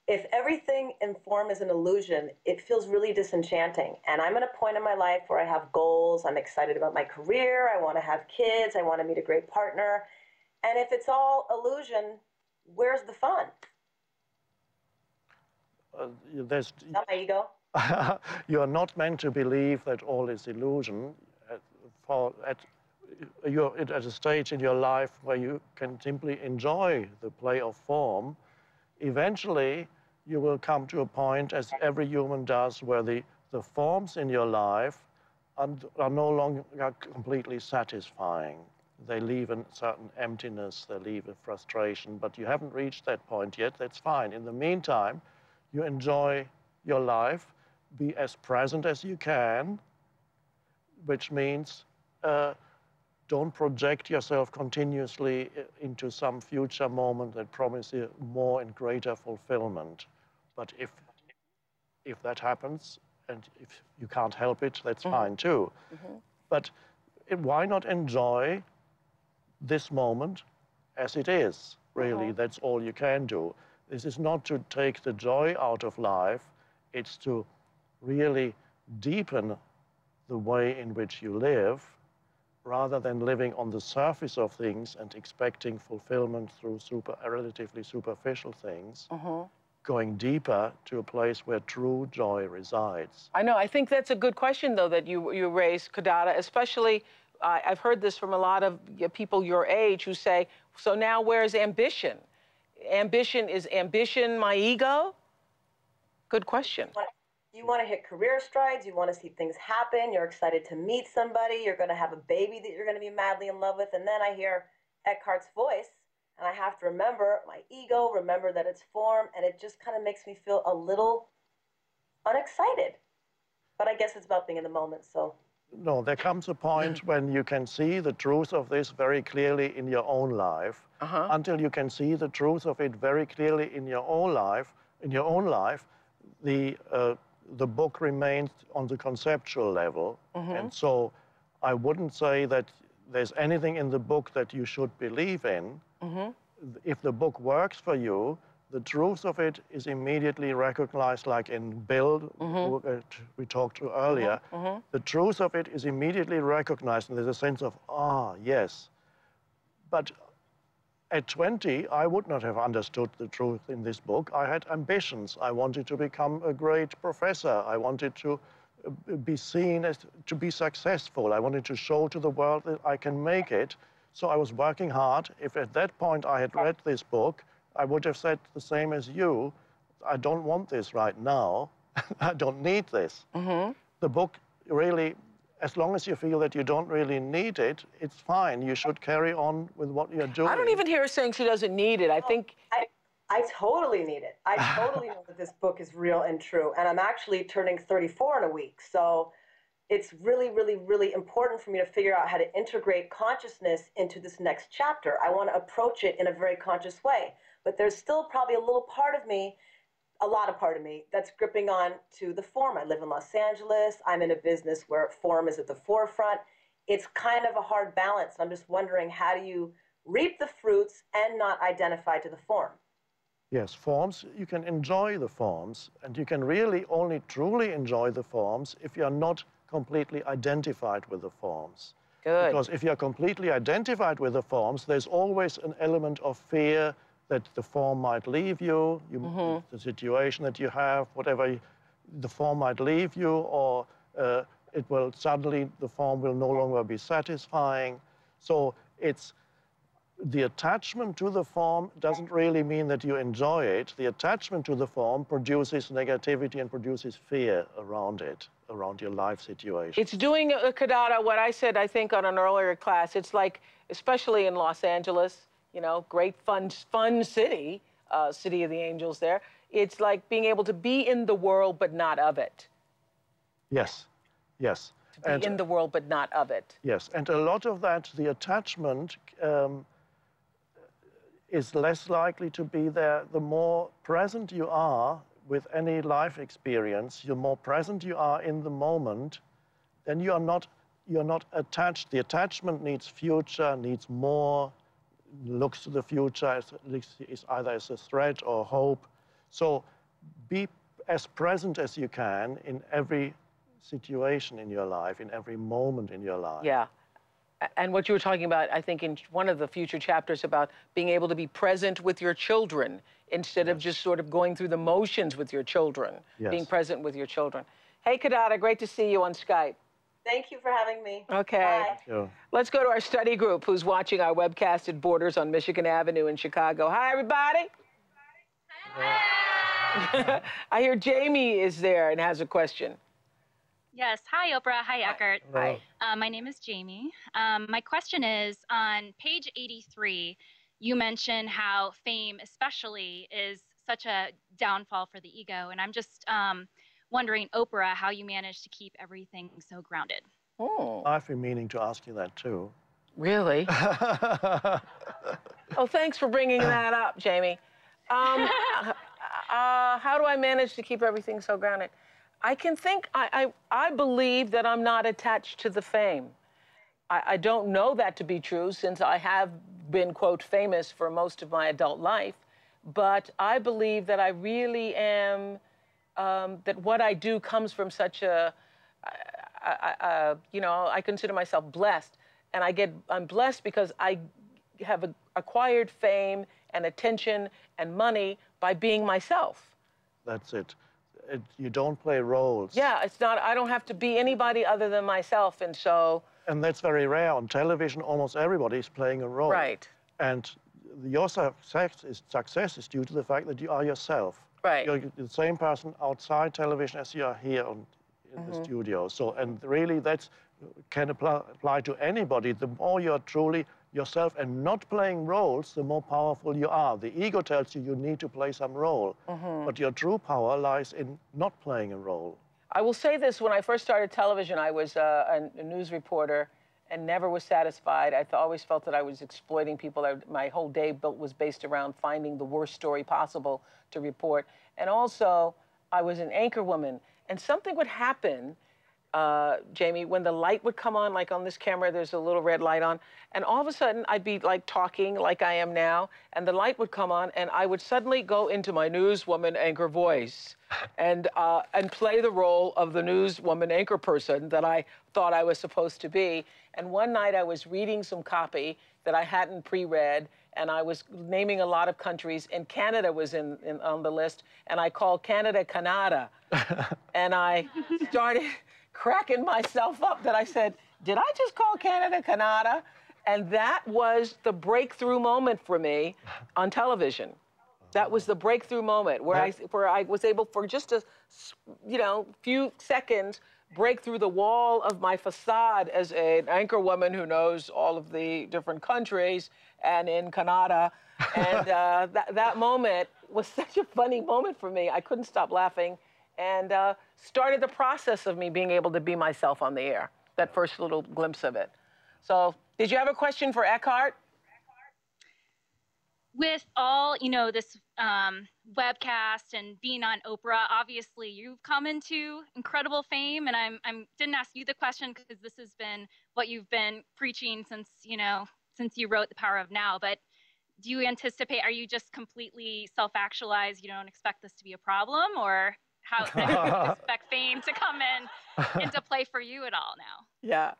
if everything in form is an illusion, it feels really disenchanting. And I'm at a point in my life where I have goals, I'm excited about my career, I want to have kids, I want to meet a great partner. And if it's all illusion, where's the fun? Uh, there's, Not my ego. you are not meant to believe that all is illusion. At, for, at, you're at a stage in your life where you can simply enjoy the play of form. Eventually, you will come to a point, as every human does, where the, the forms in your life are, are no longer completely satisfying. They leave a certain emptiness, they leave a frustration, but you haven't reached that point yet. That's fine. In the meantime, you enjoy your life be as present as you can, which means uh, don't project yourself continuously uh, into some future moment that promises more and greater fulfillment. But if, if that happens, and if you can't help it, that's mm -hmm. fine too. Mm -hmm. But why not enjoy this moment as it is, really? Mm -hmm. That's all you can do. This is not to take the joy out of life, it's to really deepen the way in which you live rather than living on the surface of things and expecting fulfillment through super, relatively superficial things, uh-huh. going deeper to a place where true joy resides. I know. I think that's a good question, though, that you, you raised, Kidada, especially. Uh, I've heard this from a lot of people your age who say, so now where's ambition? Ambition is ambition my ego? Good question you want to hit career strides, you want to see things happen, you're excited to meet somebody, you're going to have a baby that you're going to be madly in love with, and then I hear Eckhart's voice, and I have to remember my ego, remember that it's form, and it just kind of makes me feel a little unexcited. But I guess it's about being in the moment, so. No, there comes a point when you can see the truth of this very clearly in your own life. Uh-huh. Until you can see the truth of it very clearly in your own life, in your own life, the uh, the book remains on the conceptual level. Mm-hmm. And so I wouldn't say that there's anything in the book that you should believe in. Mm-hmm. If the book works for you, the truth of it is immediately recognized, like in Bill, mm-hmm. uh, we talked to earlier. Mm-hmm. Mm-hmm. The truth of it is immediately recognized, and there's a sense of, ah, yes. But at 20, I would not have understood the truth in this book. I had ambitions. I wanted to become a great professor. I wanted to uh, be seen as to be successful. I wanted to show to the world that I can make it. So I was working hard. If at that point I had read this book, I would have said the same as you. I don't want this right now. I don't need this. Mm-hmm. The book really as long as you feel that you don't really need it, it's fine. You should carry on with what you're doing. I don't even hear her saying she doesn't need it. I think. I, I totally need it. I totally know that this book is real and true. And I'm actually turning 34 in a week. So it's really, really, really important for me to figure out how to integrate consciousness into this next chapter. I want to approach it in a very conscious way. But there's still probably a little part of me a lot of part of me that's gripping on to the form. I live in Los Angeles. I'm in a business where form is at the forefront. It's kind of a hard balance. I'm just wondering how do you reap the fruits and not identify to the form? Yes, forms, you can enjoy the forms, and you can really only truly enjoy the forms if you're not completely identified with the forms. Good. Because if you're completely identified with the forms, there's always an element of fear, that the form might leave you, you mm-hmm. the situation that you have, whatever, the form might leave you, or uh, it will suddenly, the form will no longer be satisfying. So it's, the attachment to the form doesn't really mean that you enjoy it. The attachment to the form produces negativity and produces fear around it, around your life situation. It's doing, uh, Kidada, what I said, I think, on an earlier class. It's like, especially in Los Angeles, you know, great fun, fun city, uh, city of the angels there. It's like being able to be in the world, but not of it. Yes, yes. To be and, in the world, but not of it. Yes, and a lot of that, the attachment, um, is less likely to be there the more present you are with any life experience, the more present you are in the moment, then you are not you're not attached. The attachment needs future, needs more, looks to the future as, is either as a threat or hope. So be as present as you can in every situation in your life, in every moment in your life. Yeah and what you were talking about, I think, in one of the future chapters about being able to be present with your children instead yes. of just sort of going through the motions with your children, yes. being present with your children. Hey, Kidada, great to see you on Skype. Thank you for having me. Okay. Bye. Let's go to our study group who's watching our webcast at Borders on Michigan Avenue in Chicago. Hi, everybody. Hi. I hear Jamie is there and has a question. Yes. Hi, Oprah. Hi, Eckhart. Hi. Uh, my name is Jamie. Um, my question is on page 83, you mention how fame, especially, is such a downfall for the ego. And I'm just um, wondering, Oprah, how you manage to keep everything so grounded. Oh. I've been meaning to ask you that too. Really? oh, thanks for bringing that up, Jamie. Um, uh, how do I manage to keep everything so grounded? I can think, I, I, I believe that I'm not attached to the fame. I, I don't know that to be true since I have been, quote, famous for most of my adult life. But I believe that I really am, um, that what I do comes from such a, I, I, you know, I consider myself blessed. And I get, I'm blessed because I have a, acquired fame and attention and money by being myself. That's it it, you don't play roles. Yeah, it's not, I don't have to be anybody other than myself, and so. And that's very rare. On television, almost everybody is playing a role. Right. And your success is, success is due to the fact that you are yourself. Right. You're the same person outside television as you are here on, in mm -hmm. the mm-hmm. studio. So, and really, that's can apply, apply to anybody. The more you're truly yourself and not playing roles, the more powerful you are. The ego tells you you need to play some role, mm-hmm. but your true power lies in not playing a role. I will say this when I first started television, I was uh, a, a, news reporter and never was satisfied. I always felt that I was exploiting people. I, my whole day built, was based around finding the worst story possible to report. And also, I was an anchor woman, and something would happen uh, Jamie, when the light would come on, like on this camera, there's a little red light on, and all of a sudden I'd be like talking like I am now, and the light would come on, and I would suddenly go into my newswoman anchor voice, and uh, and play the role of the newswoman anchor person that I thought I was supposed to be. And one night I was reading some copy that I hadn't pre-read, and I was naming a lot of countries, and Canada was in, in on the list, and I called Canada Canada, and I started cracking myself up that I said, Did I just call Canada Canada? And that was the breakthrough moment for me on television. That was the breakthrough moment where I, where I was able, for just a you know, few seconds, break through the wall of my facade as an anchor woman who knows all of the different countries and in Canada. And uh, that, that moment was such a funny moment for me. I couldn't stop laughing and uh, started the process of me being able to be myself on the air, that first little glimpse of it. So, did you have a question for Eckhart? With all, you know, this um, webcast and being on Oprah, obviously you've come into incredible fame, and I'm, I'm didn't ask you the question because this has been what you've been preaching since, you know, since you wrote The Power of Now. But do you anticipate? Are you just completely self-actualized? You don't expect this to be a problem, or how do you expect fame to come in into play for you at all now. Yeah.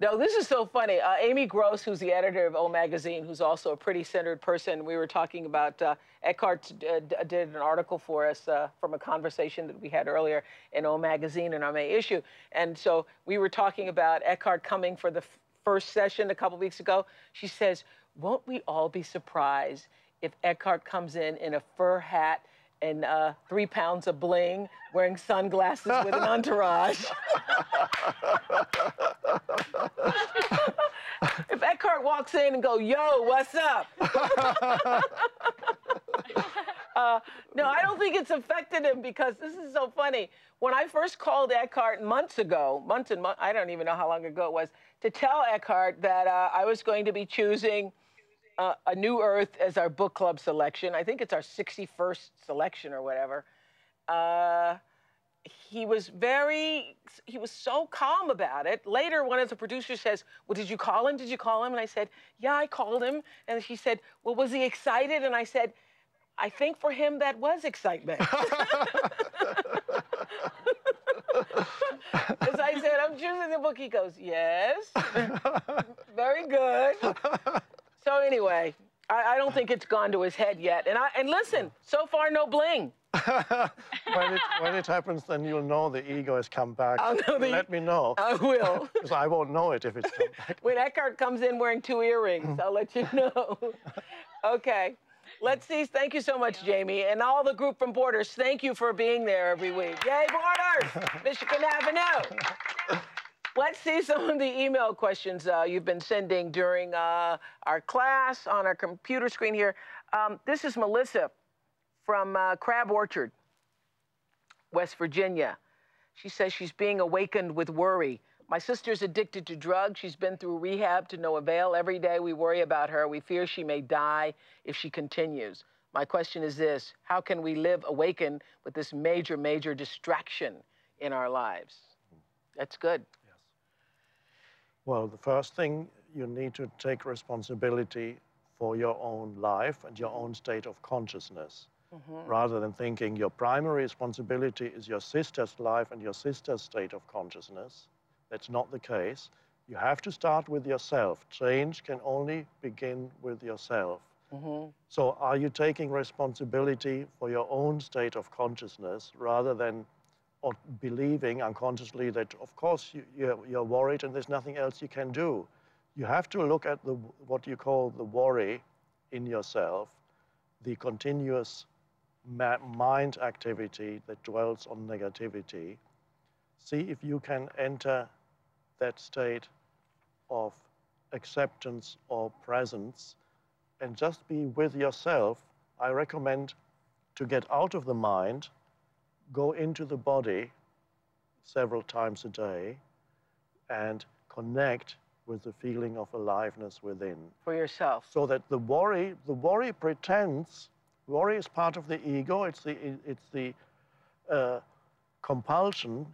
No, this is so funny. Uh, Amy Gross, who's the editor of O Magazine, who's also a pretty centered person, we were talking about, uh, Eckhart did an article for us uh, from a conversation that we had earlier in O Magazine in our May issue. And so we were talking about Eckhart coming for the first session a couple weeks ago. She says, won't we all be surprised if Eckhart comes in in a fur hat and uh, three pounds of bling, wearing sunglasses with an entourage? if Eckhart walks in and go, "Yo, what's up?" uh, no, I don't think it's affected him because this is so funny. When I first called Eckhart months ago, months and months, I don't even know how long ago it was, to tell Eckhart that uh, I was going to be choosing uh, A New Earth as our book club selection. I think it's our 61st selection or whatever. Uh, he was very, he was so calm about it. Later, one of the producers says, Well, did you call him? Did you call him? And I said, Yeah, I called him. And she said, Well, was he excited? And I said, I think for him that was excitement. As I said, I'm choosing the book. He goes, Yes. Very good. So anyway, I, I, don't think it's gone to his head yet. And I and listen, so far no bling. when, it, when it happens, then you'll know the ego has come back. I'll know the, Let me know. I will. Because I won't know it if it's come back. when Eckhart comes in wearing two earrings, I'll let you know. okay. Let's see. Thank you so much, Jamie. And all the group from Borders, thank you for being there every week. Yay, Borders! Michigan Avenue. Let's see some of the email questions uh, you've been sending during uh, our class on our computer screen here. Um, this is Melissa from uh, Crab Orchard, West Virginia. She says she's being awakened with worry. My sister's addicted to drugs. She's been through rehab to no avail. Every day we worry about her. We fear she may die if she continues. My question is this How can we live awakened with this major, major distraction in our lives? That's good. Well, the first thing you need to take responsibility for your own life and your own state of consciousness. Mm-hmm. Rather than thinking your primary responsibility is your sister's life and your sister's state of consciousness. That's not the case. You have to start with yourself. Change can only begin with yourself. Mm-hmm. So, are you taking responsibility for your own state of consciousness rather than or believing unconsciously that, of course, you, you're, you're, worried and there's nothing else you can do. You have to look at the, what you call the worry in yourself, the continuous mind activity that dwells on negativity. See if you can enter that state of acceptance or presence and just be with yourself. I recommend to get out of the mind go into the body several times a day and connect with the feeling of aliveness within. For yourself. So that the worry, the worry pretends, worry is part of the ego, it's the, it's the uh, compulsion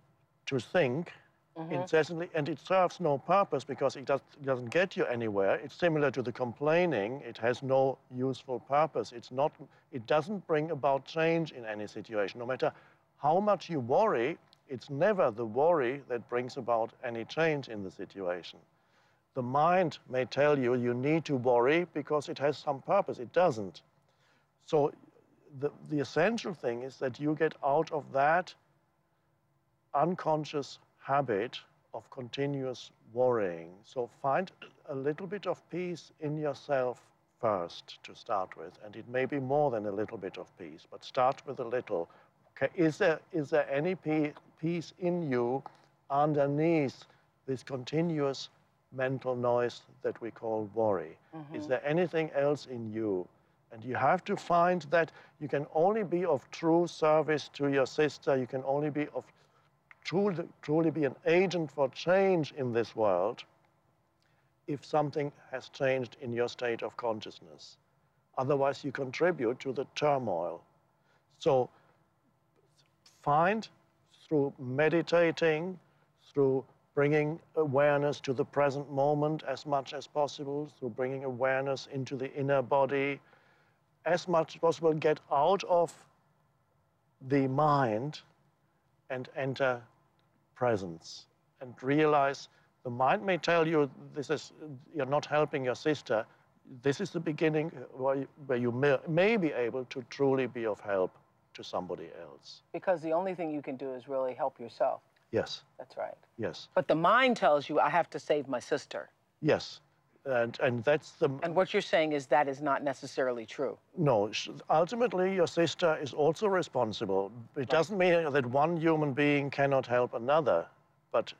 to think mm-hmm. incessantly, and it serves no purpose because it, does, it doesn't get you anywhere. It's similar to the complaining, it has no useful purpose. It's not, it doesn't bring about change in any situation, no matter how much you worry, it's never the worry that brings about any change in the situation. The mind may tell you you need to worry because it has some purpose. It doesn't. So the, the essential thing is that you get out of that unconscious habit of continuous worrying. So find a little bit of peace in yourself first to start with. And it may be more than a little bit of peace, but start with a little Okay, is there, is there any peace in you underneath this continuous mental noise that we call worry? Mm-hmm. Is there anything else in you? And you have to find that you can only be of true service to your sister, you can only be of truly, truly be an agent for change in this world if something has changed in your state of consciousness. Otherwise, you contribute to the turmoil. So find through meditating, through bringing awareness to the present moment as much as possible, through bringing awareness into the inner body, as much as possible, get out of the mind and enter presence. And realize the mind may tell you this is you're not helping your sister. This is the beginning where you, may be able to truly be of help to somebody else. Because the only thing you can do is really help yourself. Yes. That's right. Yes. But the mind tells you, I have to save my sister. Yes. And, and that's the. And what you're saying is that is not necessarily true. No. Ultimately, your sister is also responsible. It right. doesn't mean that one human being cannot help another, but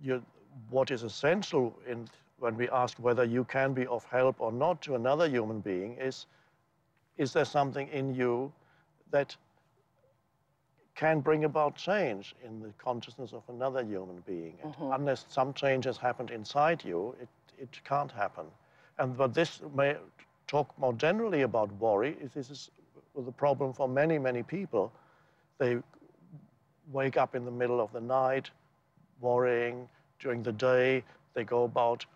you, what is essential in, when we ask whether you can be of help or not to another human being is is there something in you that can bring about change in the consciousness of another human being. Mm -hmm. Unless some change has happened inside you, it, it can't happen. And but this may talk more generally about worry. Is this is the problem for many, many people. They wake up in the middle of the night, worrying. During the day, they go about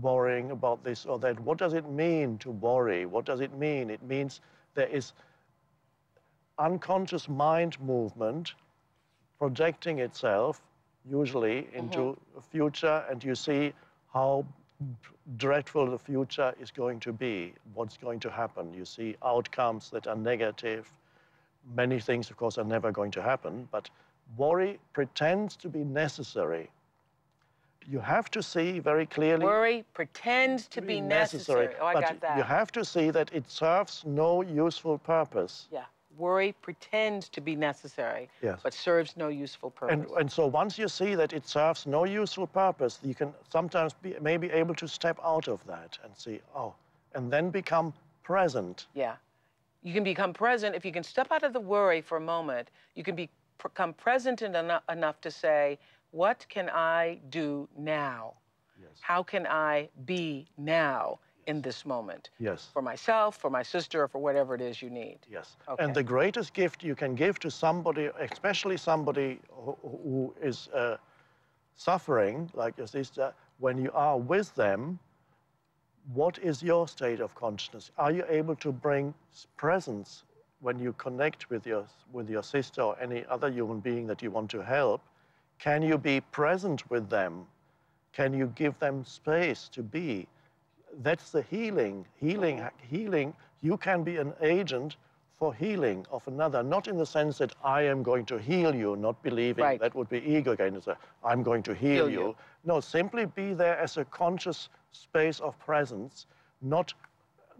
worrying about this or that. What does it mean to worry? What does it mean? It means there is unconscious mind movement projecting itself usually into mm -hmm. a future and you see how dreadful the future is going to be, what's going to happen. You see outcomes that are negative. Many things, of course, are never going to happen, but worry pretends to be necessary. You have to see very clearly. Worry pretends to, be, be necessary. necessary. Oh, I but got that. You have to see that it serves no useful purpose. Yeah worry pretends to be necessary, yes. but serves no useful purpose. And, and so once you see that it serves no useful purpose, you can sometimes be maybe able to step out of that and see, oh, and then become present. Yeah. You can become present if you can step out of the worry for a moment. You can be, become present enough, enough to say, what can I do now? Yes. How can I be now? In this moment. Yes. For myself, for my sister, or for whatever it is you need. Yes. Okay. And the greatest gift you can give to somebody, especially somebody who, who is uh, suffering, like your sister, when you are with them, what is your state of consciousness? Are you able to bring presence when you connect with your, with your sister or any other human being that you want to help? Can you be present with them? Can you give them space to be? That's the healing. Healing, healing, you can be an agent for healing of another, not in the sense that I am going to heal you, not believing right. that would be ego again. It's a, I'm going to heal, heal you. you. No, simply be there as a conscious space of presence, not,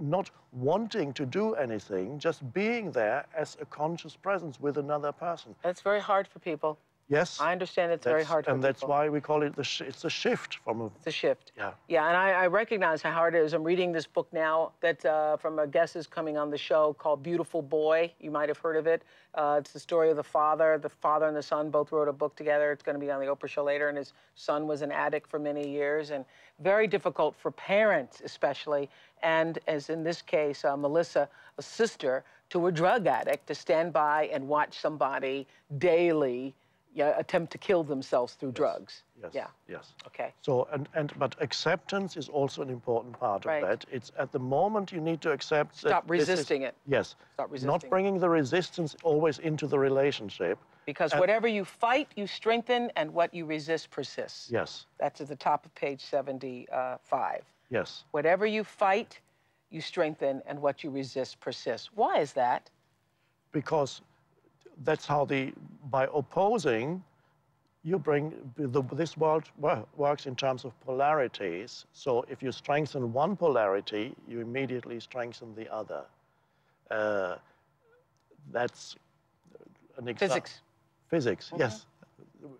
not wanting to do anything, just being there as a conscious presence with another person. That's very hard for people. Yes. I understand it's very hard And that's people. why we call it the it's a shift from a... It's a shift. Yeah. Yeah, and I, I recognize how hard it is. I'm reading this book now that uh, from a guest is coming on the show called Beautiful Boy. You might have heard of it. Uh, it's the story of the father. The father and the son both wrote a book together. It's going to be on the Oprah show later. And his son was an addict for many years and very difficult for parents, especially. And as in this case, uh, Melissa, a sister to a drug addict, to stand by and watch somebody daily yeah, attempt to kill themselves through yes. drugs. Yes. Yeah. Yes. Okay. So and and but acceptance is also an important part right. of that. It's at the moment you need to accept. Stop resisting is, it. Yes. Stop resisting. Not bringing the resistance always into the relationship. Because and, whatever you fight, you strengthen, and what you resist persists. Yes. That's at the top of page seventy-five. Yes. Whatever you fight, you strengthen, and what you resist persists. Why is that? Because that's how the, by opposing, you bring, the, this world works in terms of polarities. So if you strengthen one polarity, you immediately strengthen the other. Uh, that's an example. Physics. Physics, yes.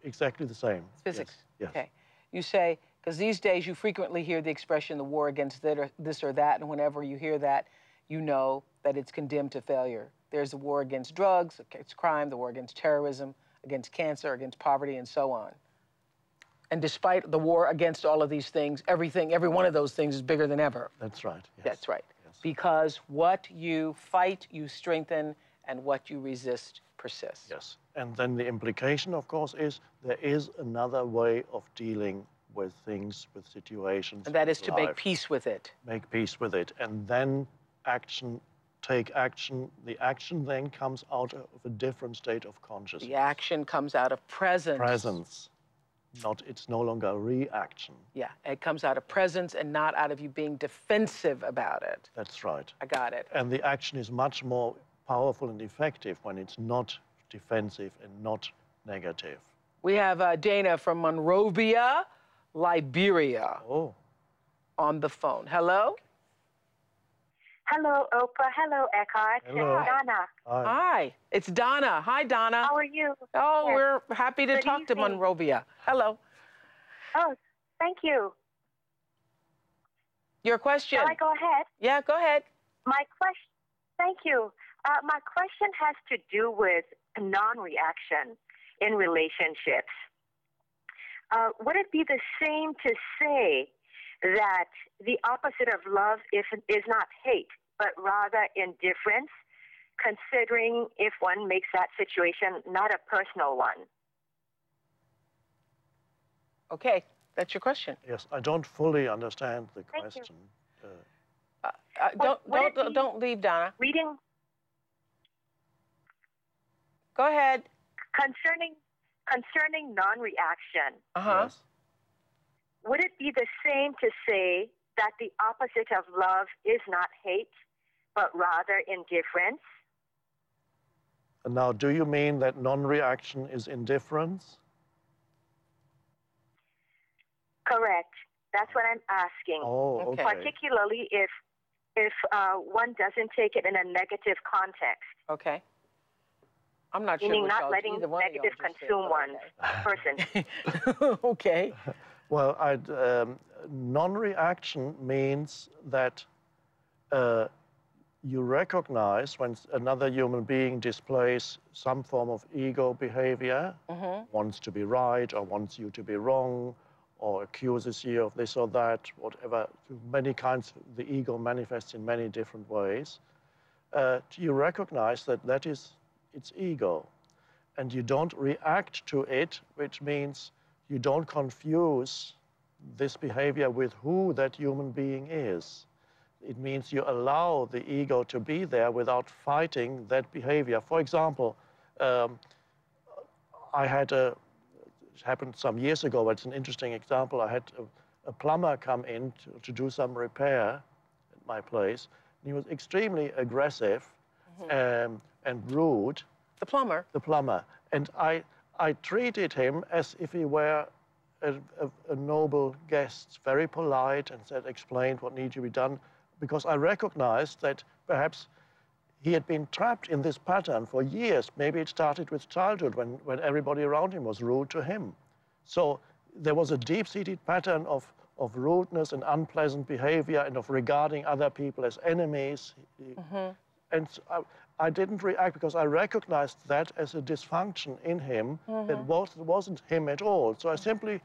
Exactly the same. Physics. Yes. Okay. You say, because these days you frequently hear the expression the war against this or that, and whenever you hear that, you know that it's condemned to failure. There's the war against drugs, against crime, the war against terrorism, against cancer, against poverty, and so on. And despite the war against all of these things, everything, every one of those things is bigger than ever. That's right. Yes. That's right. Yes. Because what you fight, you strengthen, and what you resist persists. Yes. And then the implication, of course, is there is another way of dealing with things, with situations. And that is to life. make peace with it. Make peace with it. And then action take action, the action then comes out of a different state of consciousness. The action comes out of presence. Presence. Not, it's no longer a reaction. Yeah, it comes out of presence and not out of you being defensive about it. That's right. I got it. And the action is much more powerful and effective when it's not defensive and not negative. We have uh, Dana from Monrovia, Liberia. Oh. on the phone. Hello? Hello, Oprah. Hello, Eckhart. Hello. It's Donna. Hi. Hi, it's Donna. Hi, Donna. How are you? Oh, Yes. we're happy to Good talk to. Monrovia. Hello. Oh, thank you. Your question. Shall I go ahead? Yeah, go ahead. My question. Thank you. Uh, my question has to do with non-reaction in relationships. Uh, would it be the same to say that the opposite of love is, is not hate, but rather indifference, considering if one makes that situation not a personal one? Okay, that's your question. Yes, I don't fully understand the Thank question. Uh, Uh, uh, don't would it don't don't leave, Donna. Reading Go ahead. concerning concerning non-reaction. Uh huh. yes. Would it be the same to say that the opposite of love is not hate, but rather indifference? And now, do you mean that non-reaction is indifference? Correct. That's what I'm asking. Oh, Okay. okay. Particularly if if uh, one doesn't take it in a negative context, Okay. I'm not sure meaning not letting either one of y'all negative consume but one person. okay. okay. Well, um, non-reaction means that uh, you recognize when another human being displays some form of ego behavior, Mm-hmm. wants to be right or wants you to be wrong, or accuses you of this or that, whatever. Many kinds, the ego manifests in many different ways. Uh, you recognize that that is its ego, and you don't react to it, which means you don't confuse this behavior with who that human being is. It means you allow the ego to be there without fighting that behavior. For example, um, I had a, it happened some years ago, but it's an interesting example. I had a, a plumber come in to, to do some repair at my place. And he was extremely aggressive um, and rude The plumber. the plumber. And I, I treated him as if he were a, a, a noble guest, very polite, and said, explained what needed to be done, because I recognized that perhaps he had been trapped in this pattern for years. Maybe it started with childhood when, when everybody around him was rude to him. So there was a deep seated pattern of, of rudeness and unpleasant behavior and of regarding other people as enemies. And I didn't react because I recognized that as a dysfunction in him that was, wasn't him at all. So I simply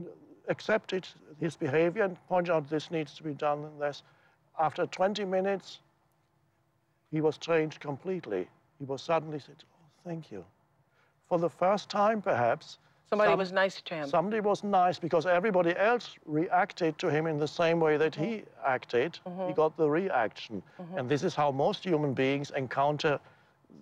uh, accepted his behavior and pointed out this needs to be done and this. After 20 minutes, he was changed completely. He was suddenly said, oh, thank you. For the first time, perhaps, Somebody some- was nice to him. Somebody was nice because everybody else reacted to him in the same way that he Mm-hmm. acted. He got the reaction. And this is how most human beings encounter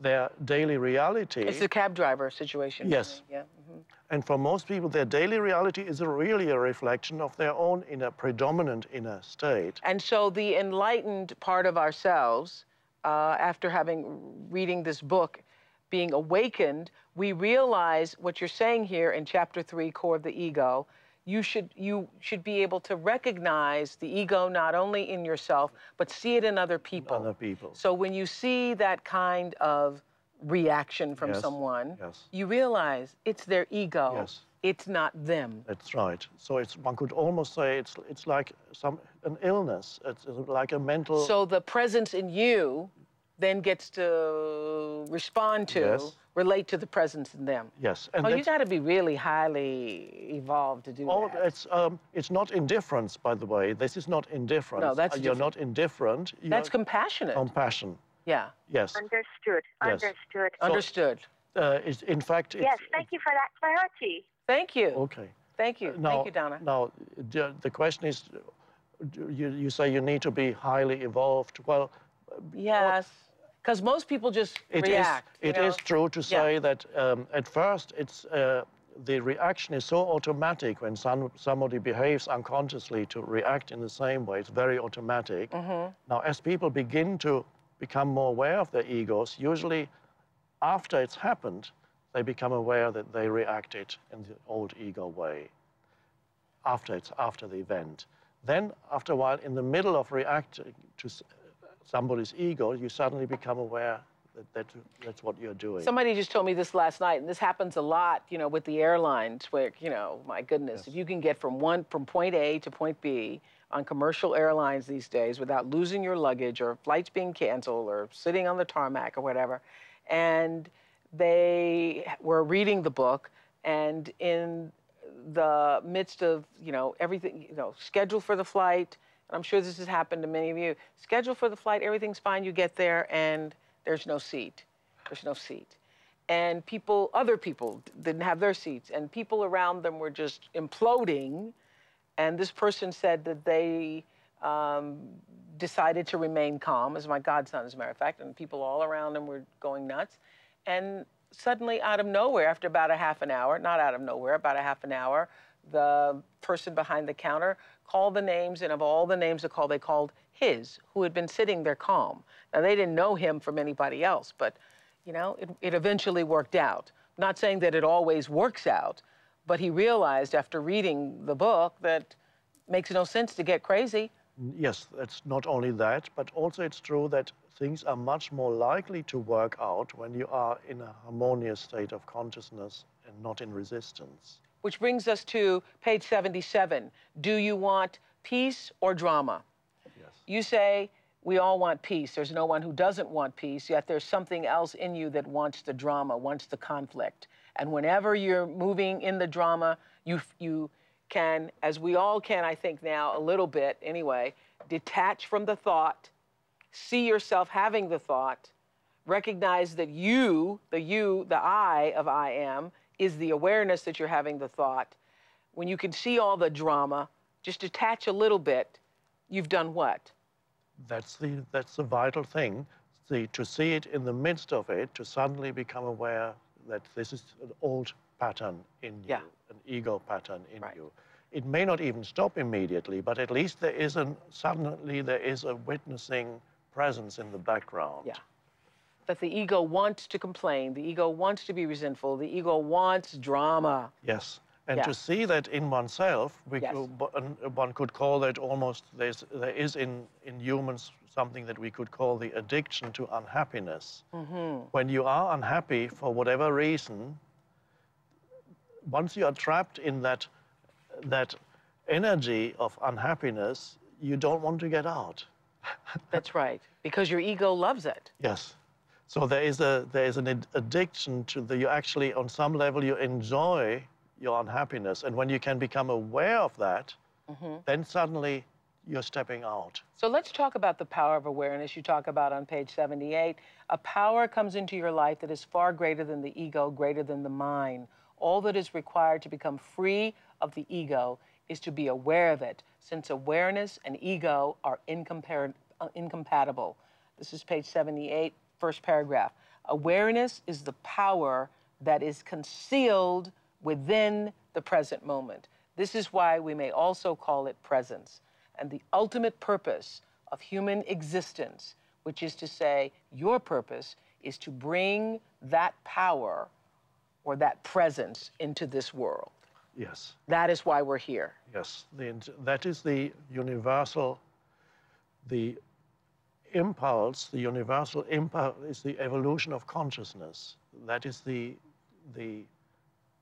their daily reality. It's the cab driver situation. Yes. Yeah. mhm. And for most people, their daily reality is really a reflection of their own inner, predominant inner state. And so the enlightened part of ourselves, uh, after having reading this book, being awakened, we realize what you're saying here in chapter three, core of the ego. You should you should be able to recognize the ego not only in yourself but see it in other people. Other people. So when you see that kind of reaction from Yes, someone, yes. you realize it's their ego. Yes. It's not them. That's right. So it's one could almost say it's it's like some an illness. It's like a mental. So the presence in you then gets to respond to, Yes. relate to the presence in them. yes. And Oh, you got to be really highly evolved to do Oh, that. it's um, it's not indifference, by the way. This is not indifference. No, that's Uh, you're not indifferent. You're That's compassionate. compassion. yeah, Yes. Understood. Yes. Understood. understood. Uh, it's, in fact, it's, yes, thank you for that clarity. Thank you. Okay. Thank you. Now, Thank you, Donna. Now, the, the question is, you, you say you need to be highly evolved. Well, yes, because most people just it is. react. you It is know? true to Yeah. say that um, at first it's uh, the reaction is so automatic when some, somebody behaves unconsciously to react in the same way. It's very automatic. Mm-hmm. Now, as people begin to become more aware of their egos, usually after it's happened, they become aware that they reacted in the old ego way. After it's after the event, Then, after a while, in the middle of reacting to somebody's ego, you suddenly become aware that, that that's what you're doing. Somebody just told me this last night, and this happens a lot, you know, with the airlines, where you know, my goodness, yes. if you can get from one from point A to point B on commercial airlines these days without losing your luggage or flights being canceled or sitting on the tarmac or whatever, and they were reading the book, and in the midst of you know everything, you know, schedule for the flight. I'm sure this has happened to many of you. Schedule for the flight, everything's fine. You get there, and there's no seat. There's no seat. And people, other people didn't have their seats, and people around them were just imploding. And this person said that they um, decided to remain calm, as my godson, as a matter of fact, and people all around them were going nuts. And suddenly, out of nowhere, after about a half an hour, not out of nowhere, about a half an hour, the person behind the counter called the names, and of all the names they called, they called his, who had been sitting there calm. Now, they didn't know him from anybody else, but, you know, it, it eventually worked out. not saying that it always works out, but he realized after reading the book that makes no sense to get crazy. Yes, that's not only that, but also it's true that things are much more likely to work out when you are in a harmonious state of consciousness and not in resistance. Which brings us to page 77. Do you want peace or drama? Yes. You say, we all want peace. There's no one who doesn't want peace, yet there's something else in you that wants the drama, wants the conflict. And whenever you're moving in the drama, you, you can, as we all can, I think now, a little bit anyway, detach from the thought, see yourself having the thought, recognize that you, the you, the I of I am, is the awareness that you're having the thought. When you can see all the drama, just detach a little bit, you've done what? That's the, that's the vital thing. The, to see it in the midst of it, to suddenly become aware that this is an old pattern in you, yeah. an ego pattern in right. you. It may not even stop immediately, but at least there is a, suddenly there is a witnessing presence in the background. Yeah that the ego wants to complain, the ego wants to be resentful, the ego wants drama. Yes. And yeah. to see that in oneself, we, yes. one could call that almost, there's, there is in, in humans something that we could call the addiction to unhappiness. Mm-hmm. When you are unhappy for whatever reason, once you are trapped in that, that energy of unhappiness, you don't want to get out. That's right, because your ego loves it. Yes. So there is a there is an addiction to the you actually on some level you enjoy your unhappiness, and when you can become aware of that, mm-hmm. then suddenly you're stepping out. So let's talk about the power of awareness you talk about on page 78. A power comes into your life that is far greater than the ego, greater than the mind. All that is required to become free of the ego is to be aware of it, since awareness and ego are incompar- uh, incompatible. This is page 78 first paragraph. Awareness is the power that is concealed within the present moment. This is why we may also call it presence. And the ultimate purpose of human existence, which is to say, your purpose, is to bring that power or that presence into this world. Yes. That is why we're here. Yes. The, that is the universal, the impulse, the universal impulse, is the evolution of consciousness. That is the, the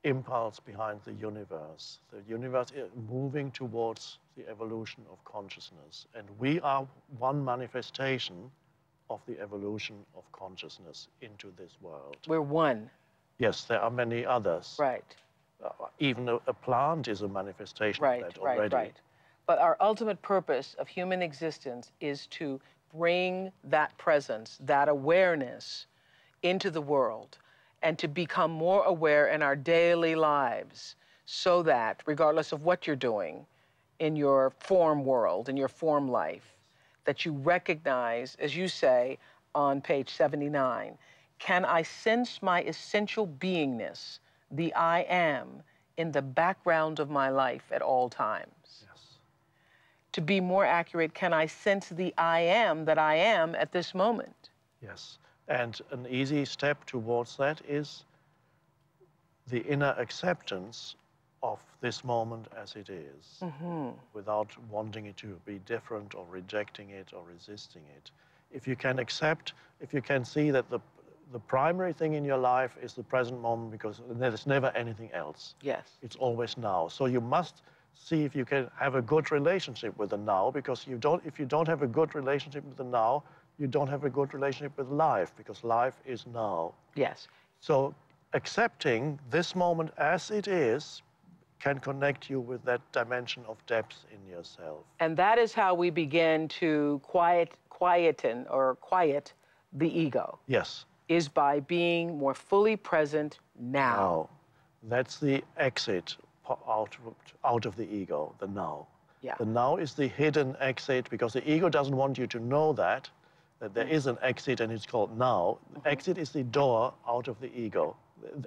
impulse behind the universe. The universe is moving towards the evolution of consciousness. And we are one manifestation of the evolution of consciousness into this world. We're one. Yes, there are many others. Right. Uh, even a, a, plant is a manifestation right, of that already. Right, right. But our ultimate purpose of human existence is to bring that presence, that awareness into the world and to become more aware in our daily lives so that, regardless of what you're doing in your form world, in your form life, that you recognize, as you say on page 79, can I sense my essential beingness, the I am, in the background of my life at all times? To be more accurate, can I sense the I am that I am at this moment? Yes. And an easy step towards that is the inner acceptance of this moment as it is, mm-hmm. without wanting it to be different or rejecting it or resisting it. If you can accept, if you can see that the, the primary thing in your life is the present moment because there's never anything else. Yes. It's always now. So you must see if you can have a good relationship with the now because you don't, if you don't have a good relationship with the now, you don't have a good relationship with life because life is now. Yes. So accepting this moment as it is can connect you with that dimension of depth in yourself. And that is how we begin to quiet, quieten or quiet the ego. Yes. Is by being more fully present now. Now. That's the exit out, out of the ego, the now. Yeah. The now is the hidden exit because the ego doesn't want you to know that, that there is an exit and it's called now. Mm-hmm. Exit is the door out of the ego.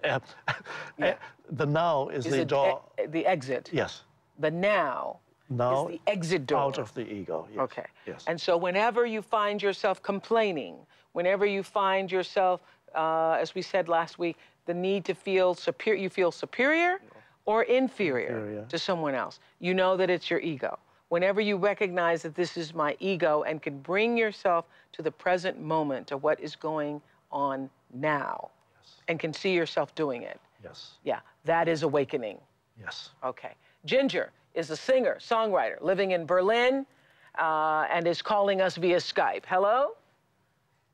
Uh, yeah. The now is, is the door. E the exit. Yes. The now. Now is the exit door. Out of the ego. Yes. Okay. Yes. And so whenever you find yourself complaining, whenever you find yourself, uh, as we said last week, the need to feel superior, you feel superior or inferior, inferior to someone else, you know that it's your ego whenever you recognize that this is my ego and can bring yourself to the present moment of what is going on now yes. and can see yourself doing it. Yes. Yeah, that is awakening. Yes. Okay. Ginger is a singer, songwriter living in Berlin uh, and is calling us via Skype. Hello?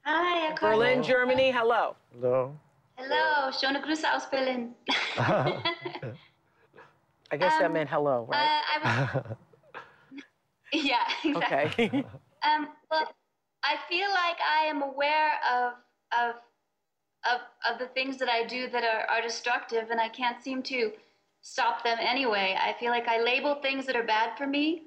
Hi, Berlin, Hello. Germany. Hello. Hello. Hello, schöne Grüße aus Berlin. I guess um, that meant hello, right? Uh, Yeah, exactly. Okay. um, well, I feel like I am aware of of of of the things that I do that are, are destructive, and I can't seem to stop them anyway. I feel like I label things that are bad for me,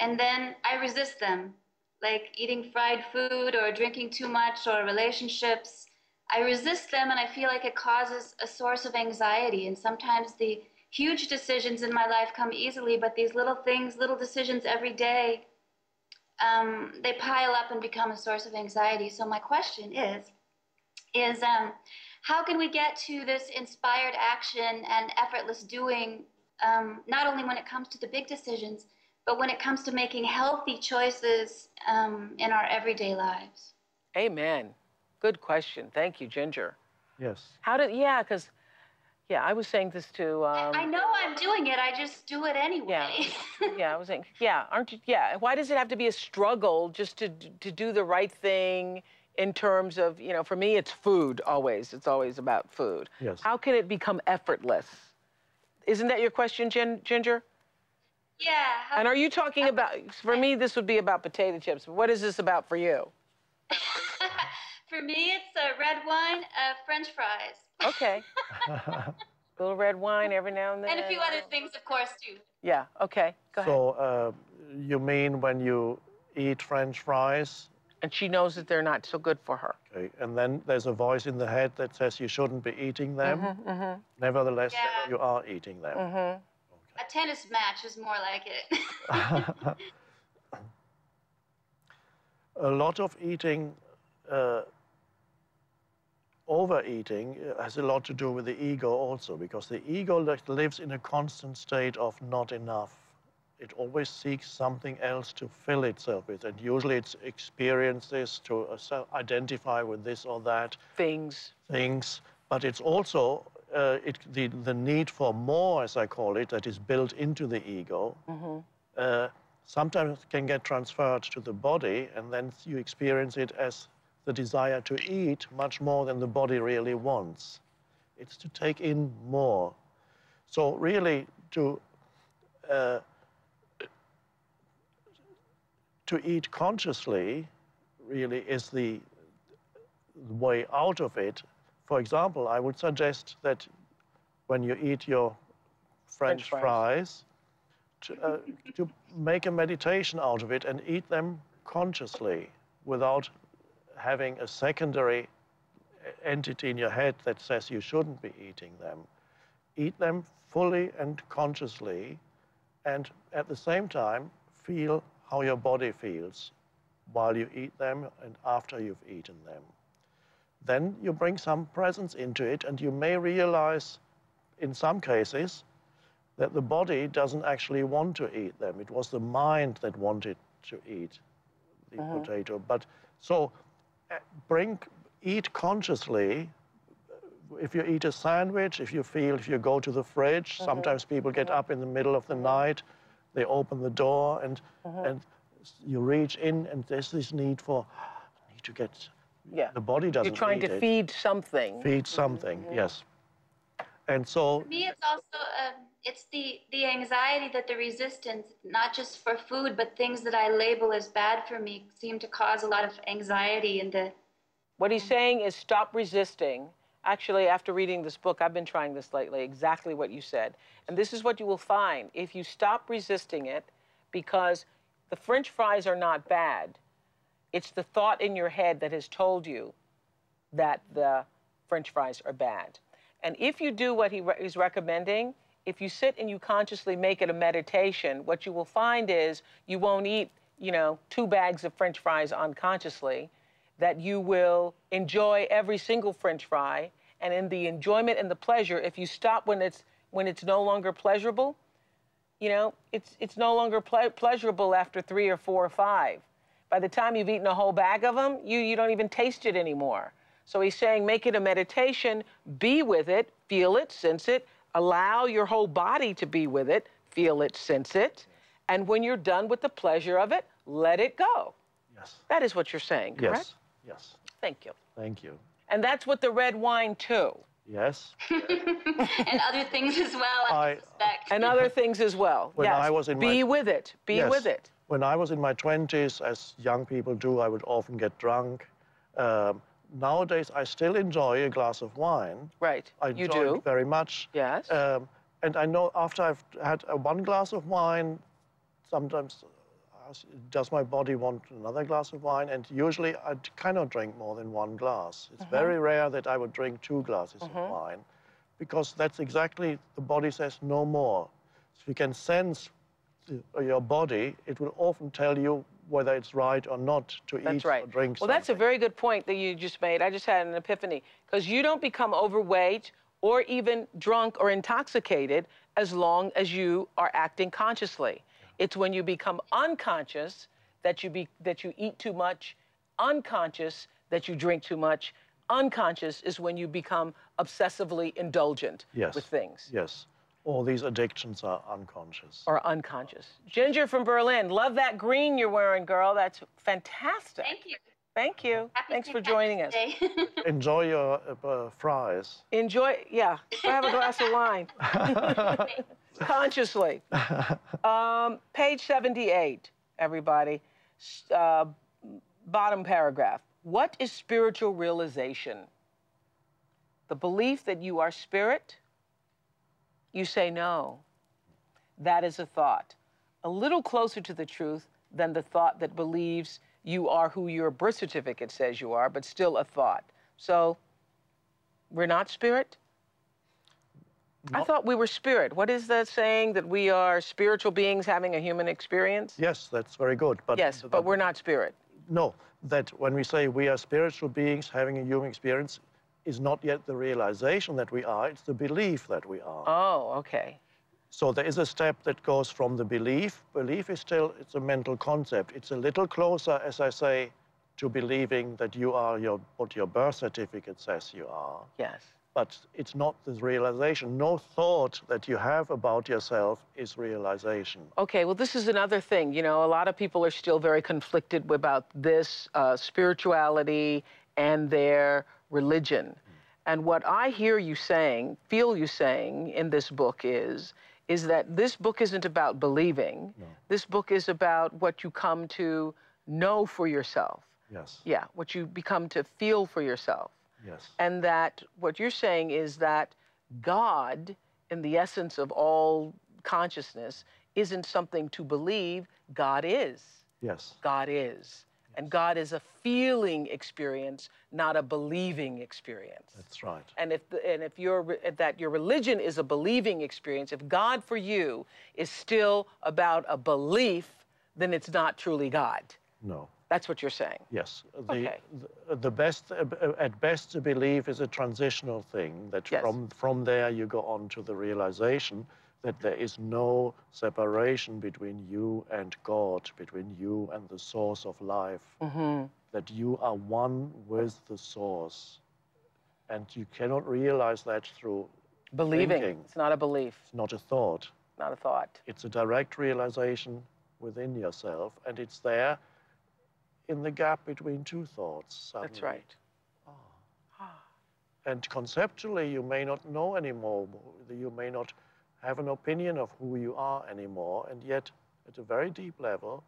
and then I resist them, like eating fried food or drinking too much or relationships. I resist them, and I feel like it causes a source of anxiety. And sometimes the huge decisions in my life come easily, but these little things, little decisions every day, um, they pile up and become a source of anxiety. So my question is, is um, how can we get to this inspired action and effortless doing, um, not only when it comes to the big decisions, but when it comes to making healthy choices um, in our everyday lives? Amen. Good question. Thank you, Ginger. Yes. How did, yeah, because yeah, I was saying this to. Um, I know I'm doing it. I just do it anyway. Yeah, yeah. I was saying, yeah, aren't you? Yeah. Why does it have to be a struggle just to to do the right thing in terms of you know? For me, it's food always. It's always about food. Yes. How can it become effortless? Isn't that your question, Gin- Ginger? Yeah. and are you talking about? For me, this would be about potato chips. What is this about for you? for me, it's a red wine, uh, French fries. Okay. a little red wine every now and then. And a few other things, of course, too. Yeah, okay. Go ahead. So, uh, you mean when you eat French fries? And she knows that they're not so good for her. Okay, and then there's a voice in the head that says you shouldn't be eating them. Mm-hmm, mm-hmm. Nevertheless, yeah. you are eating them. Mm-hmm. Okay. A tennis match is more like it. a lot of eating uh, overeating uh, has a lot to do with the ego also, because the ego lives in a constant state of not enough. It always seeks something else to fill itself with, and usually it's experiences to uh, identify with this or that. Things. Things, but it's also uh, it, the, the need for more, as I call it, that is built into the ego. Mm-hmm. Uh, sometimes can get transferred to the body, and then you experience it as the desire to eat much more than the body really wants. It's to take in more. So really to uh, to eat consciously really is the way out of it. For example, I would suggest that when you eat your French, French fries, to, uh, to make a meditation out of it and eat them consciously without having a secondary entity in your head that says you shouldn't be eating them. Eat them fully and consciously, and at the same time, feel how your body feels while you eat them and after you've eaten them. Then you bring some presence into it, and you may realize, in some cases, that the body doesn't actually want to eat them. It was the mind that wanted to eat the Uh-huh. potato. But so uh, bring, eat consciously. If you eat a sandwich, if you feel, if you go to the fridge, Uh-huh. sometimes people get up in the middle of the night, they open the door and, Uh-huh. and you reach in and there's this need for, need to get, Yeah. the body doesn't You're trying to it. feed something. Feed something, yes. And so, For me, it's also um, it's the the anxiety that the resistance, not just for food, but things that I label as bad for me, seem to cause a lot of anxiety in the. What he's saying is stop resisting. Actually, after reading this book, I've been trying this lately, exactly what you said. And this is what you will find. If you stop resisting it, because the french fries are not bad, it's the thought in your head that has told you that the french fries are bad. And if you do what he re- is recommending, if you sit and you consciously make it a meditation, what you will find is you won't eat, you know, two bags of french fries unconsciously, that you will enjoy every single french fry. And in the enjoyment and the pleasure, if you stop when it's when it's no longer pleasurable, you know, it's it's no longer ple- pleasurable after three or four or five. By the time you've eaten a whole bag of them, you you don't even taste it anymore. So he's saying make it a meditation, be with it, feel it, sense it, allow your whole body to be with it, feel it, sense it, and when you're done with the pleasure of it, let it go. yes, That is what you're saying, correct? yes, yes. Thank you. Thank you. And that's with the red wine too, Yes. and other things as well, I, I- suspect. and other things as well. When yes. I was in be my- with it. Be Yes. with it. When I was in my 20s, as young people do, I would often get drunk. Um, nowadays, I still enjoy a glass of wine. Right. I you enjoy do. it very much. Yes. Um, and I know after I've had uh, one glass of wine, sometimes uh, does my body want another glass of wine? And usually I cannot drink more than one glass. It's very rare that I would drink two glasses of wine because that's exactly the body says no more. So you can sense uh, your body, it will often tell you whether it's right or not to That's eat right. or drink well, that's a very good point that you just made. I just had an epiphany because you don't become overweight or even drunk or intoxicated as long as you are acting consciously. It's when you become unconscious that you be that you eat too much, unconscious that you drink too much. Unconscious is when you become obsessively indulgent Yes. with things. Yes. All these addictions are unconscious. Or unconscious. Ginger from Berlin, love that green you're wearing, girl. That's fantastic. Thank you. Thank you. Happy Thanks for joining us. Enjoy your uh, uh, fries. Enjoy, yeah. Go have a glass of wine. Consciously. Um, page 78, everybody. Uh, bottom paragraph. What is spiritual realization? The belief that you are spirit? You say no. That is a thought. A little closer to the truth than the thought that believes you are who your birth certificate says you are, but still a thought. So, we're not spirit? I thought we were spirit. What is that saying that we are spiritual beings having a human experience? Yes, that's very good. But yes, but we're not spirit. no. That when we say we are spiritual beings having a human experience, is not yet the realization that we are. It's the belief that we are. Oh, okay. So there is a step that goes from the belief. Belief is still it's a mental concept. It's a little closer, as I say, to believing that you are your what your birth certificate says you are. Yes. But it's not the realization. No thought that you have about yourself is realization. Okay, well, this is another thing. You know, a lot of people are still very conflicted about this uh, spirituality and their religion. And what I hear you saying, feel you saying in this book is, is that this book isn't about believing. This book is about what you come to know for yourself. Yes. Yeah, what you become to feel for yourself. Yes. And that what you're saying is that God, in the essence of all consciousness, isn't something to believe. God is. Yes. God is. And God is a feeling experience, not a believing experience. That's right. And if the, and if your that your religion is a believing experience, if God for you is still about a belief, then it's not truly God. No. That's what you're saying. Yes. The, Okay. the, the best, at best, a belief is a transitional thing that Yes. from, from there you go on to the realization. That there is no separation between you and God, between you and the source of life, mm-hmm. that you are one with the source. And you cannot realize that through believing. thinking. It's not a belief, It's not a thought. not a thought. It's a direct realization within yourself, and it's there in the gap between two thoughts. That's suddenly. right. And conceptually, you may not know anymore. You may not have an opinion of who you are anymore. And yet, at a very deep level,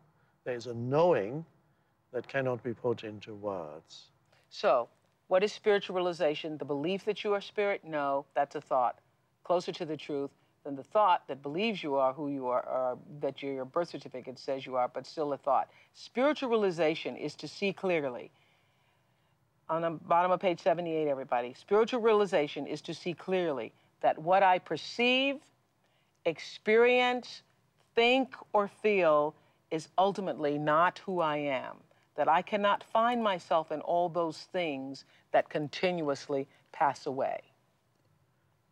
there is a knowing that cannot be put into words. So, what is spiritualization? The belief that you are spirit? No, that's a thought. Closer to the truth than the thought that believes you are who you are, or that your birth certificate says you are, but still a thought. Spiritualization is to see clearly. On the bottom of page 78, everybody. Spiritual realization is to see clearly that what I perceive, experience, think, or feel is ultimately not who I am. That I cannot find myself in all those things that continuously pass away.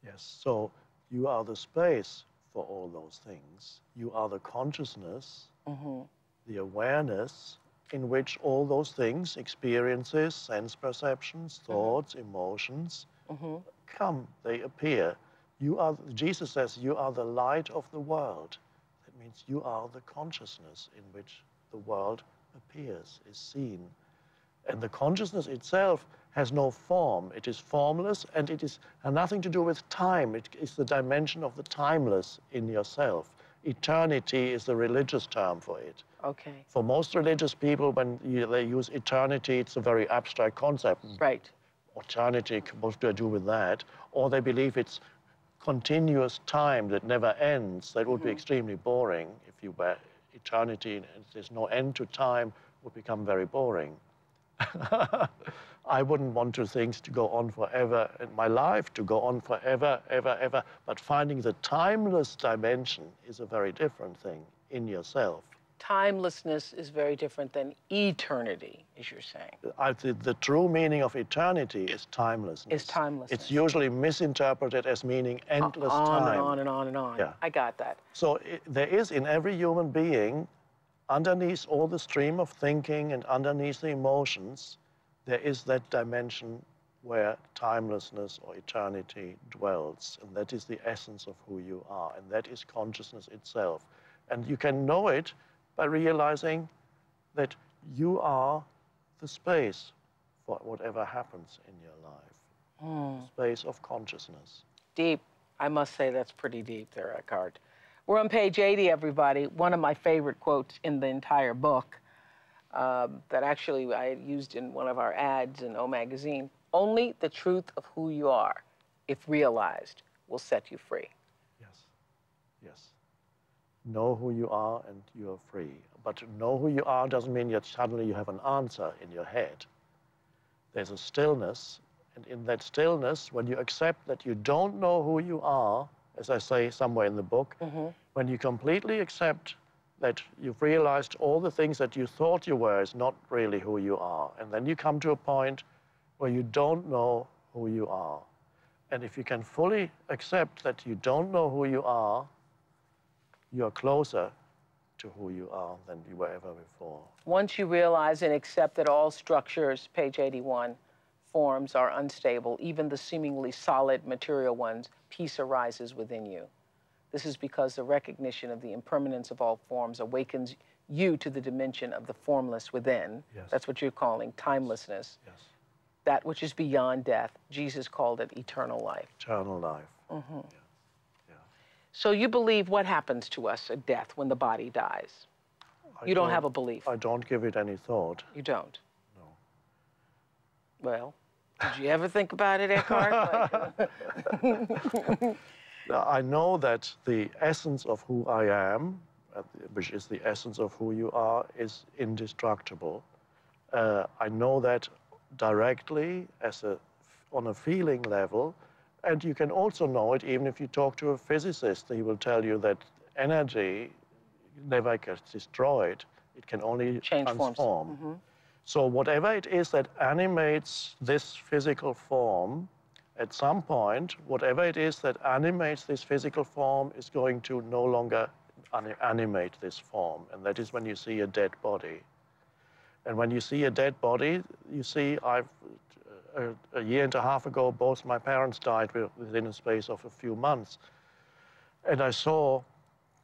Yes. So you are the space for all those things. You are the consciousness, Mm-hmm. the awareness in which all those things, experiences, sense perceptions, thoughts, emotions, Mm-hmm. come, they appear. You are, Jesus says, you are the light of the world. That means you are the consciousness in which the world appears, is seen. And the consciousness itself has no form. It is formless and it is has nothing to do with time. It is the dimension of the timeless in yourself. Eternity is the religious term for it. Okay. For most religious people, when you, they use eternity, it's a very abstract concept. Right. Eternity, what do I do with that? Or they believe it's continuous time that never ends. That would be mm-hmm. extremely boring if you were eternity and there's no end to time would become very boring. I wouldn't want to things to go on forever in my life to go on forever, ever, ever. But finding the timeless dimension is a very different thing in yourself. Timelessness is very different than eternity, as you're saying. I, the, the true meaning of eternity is timelessness. Is timelessness. It's usually misinterpreted as meaning uh, endless on time. and on and on and on. Yeah. I got that. So i there is in every human being, underneath all the stream of thinking and underneath the emotions, there is that dimension where timelessness or eternity dwells. And that is the essence of who you are. And that is consciousness itself. And you can know it by realizing that you are the space for whatever happens in your life. Hmm. Space of consciousness. Deep. I must say that's pretty deep there, Eckhart. We're on page 80, everybody. One of my favorite quotes in the entire book um, that actually I used in one of our ads in O Magazine. Only the truth of who you are, if realized, will set you free. Yes. Yes. Know who you are and you are free. But know who you are doesn't mean that suddenly you have an answer in your head. There's a stillness, and in that stillness, when you accept that you don't know who you are, as I say somewhere in the book, mm-hmm. when you completely accept that you've realized all the things that you thought you were is not really who you are, and then you come to a point where you don't know who you are. And if you can fully accept that you don't know who you are, you are closer to who you are than you were ever before. Once you realize and accept that all structures, page 81, forms are unstable, even the seemingly solid material ones, peace arises within you. This is because the recognition of the impermanence of all forms awakens you to the dimension of the formless within. Yes. That's what you're calling timelessness. Yes. That which is beyond death. Jesus called it eternal life. Eternal life. Mm-hmm. So you believe what happens to us at death when the body dies? I You don't have a belief. I don't give it any thought. You don't. No. Well, did you ever think about it, Eckhart? Like- I know that the essence of who I am, uh, which is the essence of who you are, is indestructible. Uh, I know that directly as a, on a feeling level, and you can also know it even if you talk to a physicist. He will tell you that energy never gets destroyed; it can only Change forms. transform. Mhm. So whatever it is that animates this physical form at some point, whatever it is that animates this physical form is going to no longer animate this form. And that is when you see a dead body. And when you see a dead body, you see, I've, a, a year and a half ago, both my parents died within a space of a few months. And I saw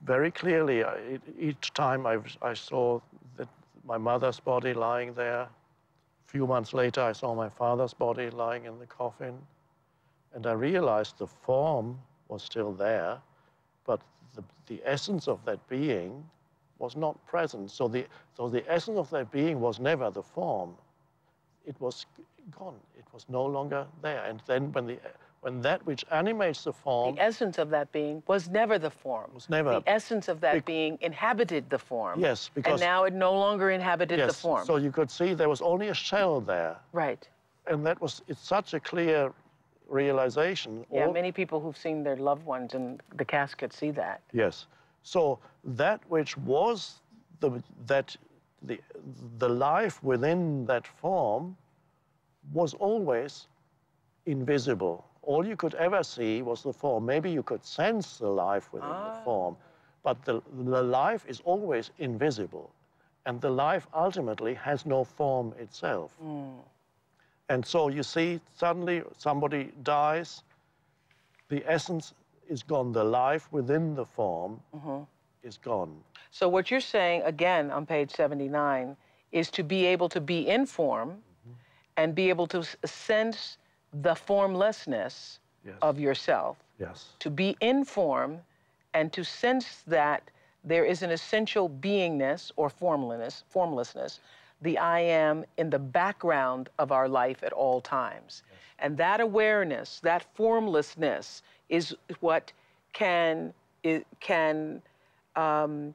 very clearly, uh, each time I, I saw that my mother's body lying there. A few months later, I saw my father's body lying in the coffin. And I realized the form was still there, but the, the essence of that being was not present. So the, so the essence of that being was never the form. It was gone. It was no longer there. And then when, the, when that which animates the form... The essence of that being was never the form. Was never. The essence of that being inhabited the form. Yes, because... And now it no longer inhabited yes, the form. so you could see there was only a shell there. Right. And that was, it's such a clear realization. Yeah, All, many people who've seen their loved ones in the casket see that. Yes. So that which was the, that the, the life within that form was always invisible. All you could ever see was the form. Maybe you could sense the life within ah. the form, but the, the life is always invisible. And the life ultimately has no form itself. Mm. And so you see, suddenly somebody dies, the essence is gone, the life within the form mm-hmm. is gone. So, what you're saying, again, on page 79, is to be able to be in form. And be able to sense the formlessness yes. of yourself. Yes. To be in form and to sense that there is an essential beingness or formlessness, formlessness the I am in the background of our life at all times. Yes. And that awareness, that formlessness, is what can, it can um,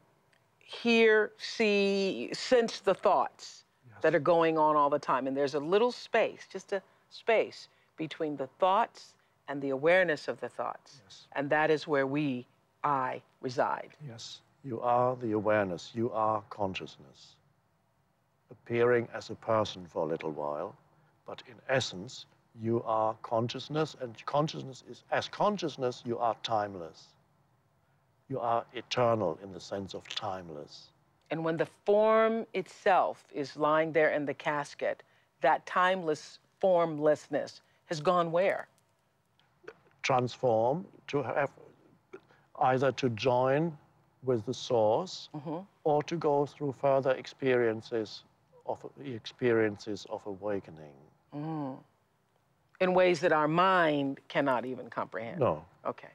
hear, see, sense the thoughts. That are going on all the time. And there's a little space, just a space between the thoughts and the awareness of the thoughts. Yes. And that is where we, I, reside. Yes. You are the awareness, you are consciousness appearing as a person for a little while, but in essence, you are consciousness, and consciousness is, as consciousness, you are timeless. You are eternal in the sense of timeless. And when the form itself is lying there in the casket, that timeless formlessness has gone where? Transform to have either to join with the source mm -hmm. or to go through further experiences of experiences of awakening. Mm. In ways that our mind cannot even comprehend. No. Okay.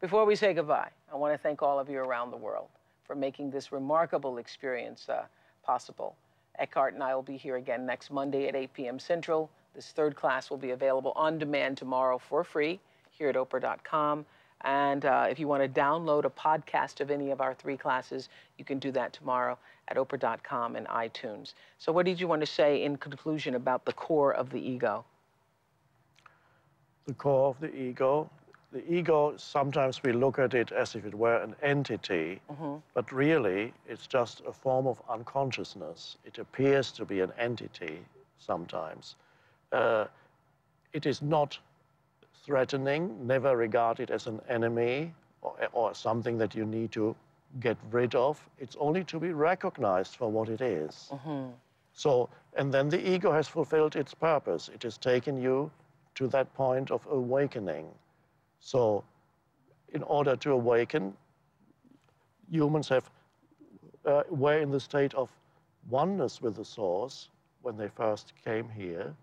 Before we say goodbye, I want to thank all of you around the world for making this remarkable experience uh, possible. Eckhart and I will be here again next Monday at 8 p.m. Central. This third class will be available on demand tomorrow for free here at Oprah.com. And uh, if you want to download a podcast of any of our three classes, you can do that tomorrow at Oprah.com and iTunes. So, what did you want to say in conclusion about the core of the ego? The core of the ego. The ego, sometimes we look at it as if it were an entity, mm-hmm. but really it's just a form of unconsciousness. It appears to be an entity sometimes. Uh, it is not threatening, never regard it as an enemy or, or something that you need to get rid of. It's only to be recognized for what it is. Mm-hmm. So, and then the ego has fulfilled its purpose. It has taken you to that point of awakening. So, in order to awaken, humans have uh, were in the state of oneness with the source when they first came here.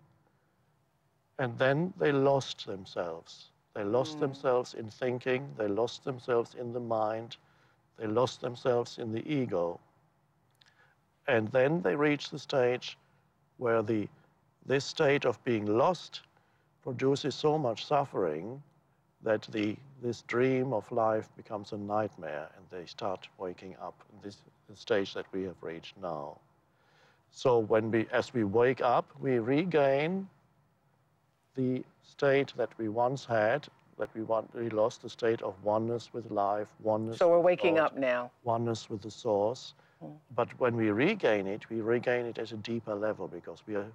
And then they lost themselves. They lost mm. themselves in thinking, they lost themselves in the mind, they lost themselves in the ego. And then they reach the stage where the, this state of being lost produces so much suffering that the, this dream of life becomes a nightmare and they start waking up in this stage that we have reached now. So when we, as we wake up, we regain the state that we once had, that we, want, we lost the state of oneness with life, oneness. So we're waking God, up now. Oneness with the source. Mm. But when we regain it, we regain it at a deeper level because we are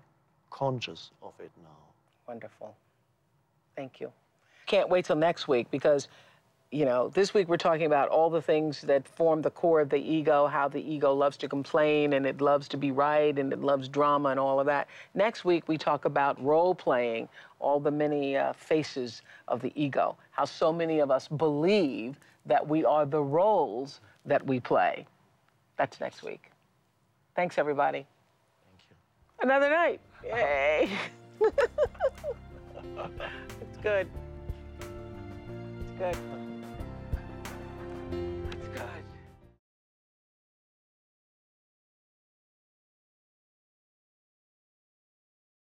conscious of it now. Wonderful. Thank you. Can't wait till next week because you know, this week we're talking about all the things that form the core of the ego, how the ego loves to complain and it loves to be right and it loves drama and all of that. Next week we talk about role playing, all the many uh, faces of the ego, how so many of us believe that we are the roles that we play. That's next week. Thanks, everybody. Thank you. Another night. Yay. it's good. Good.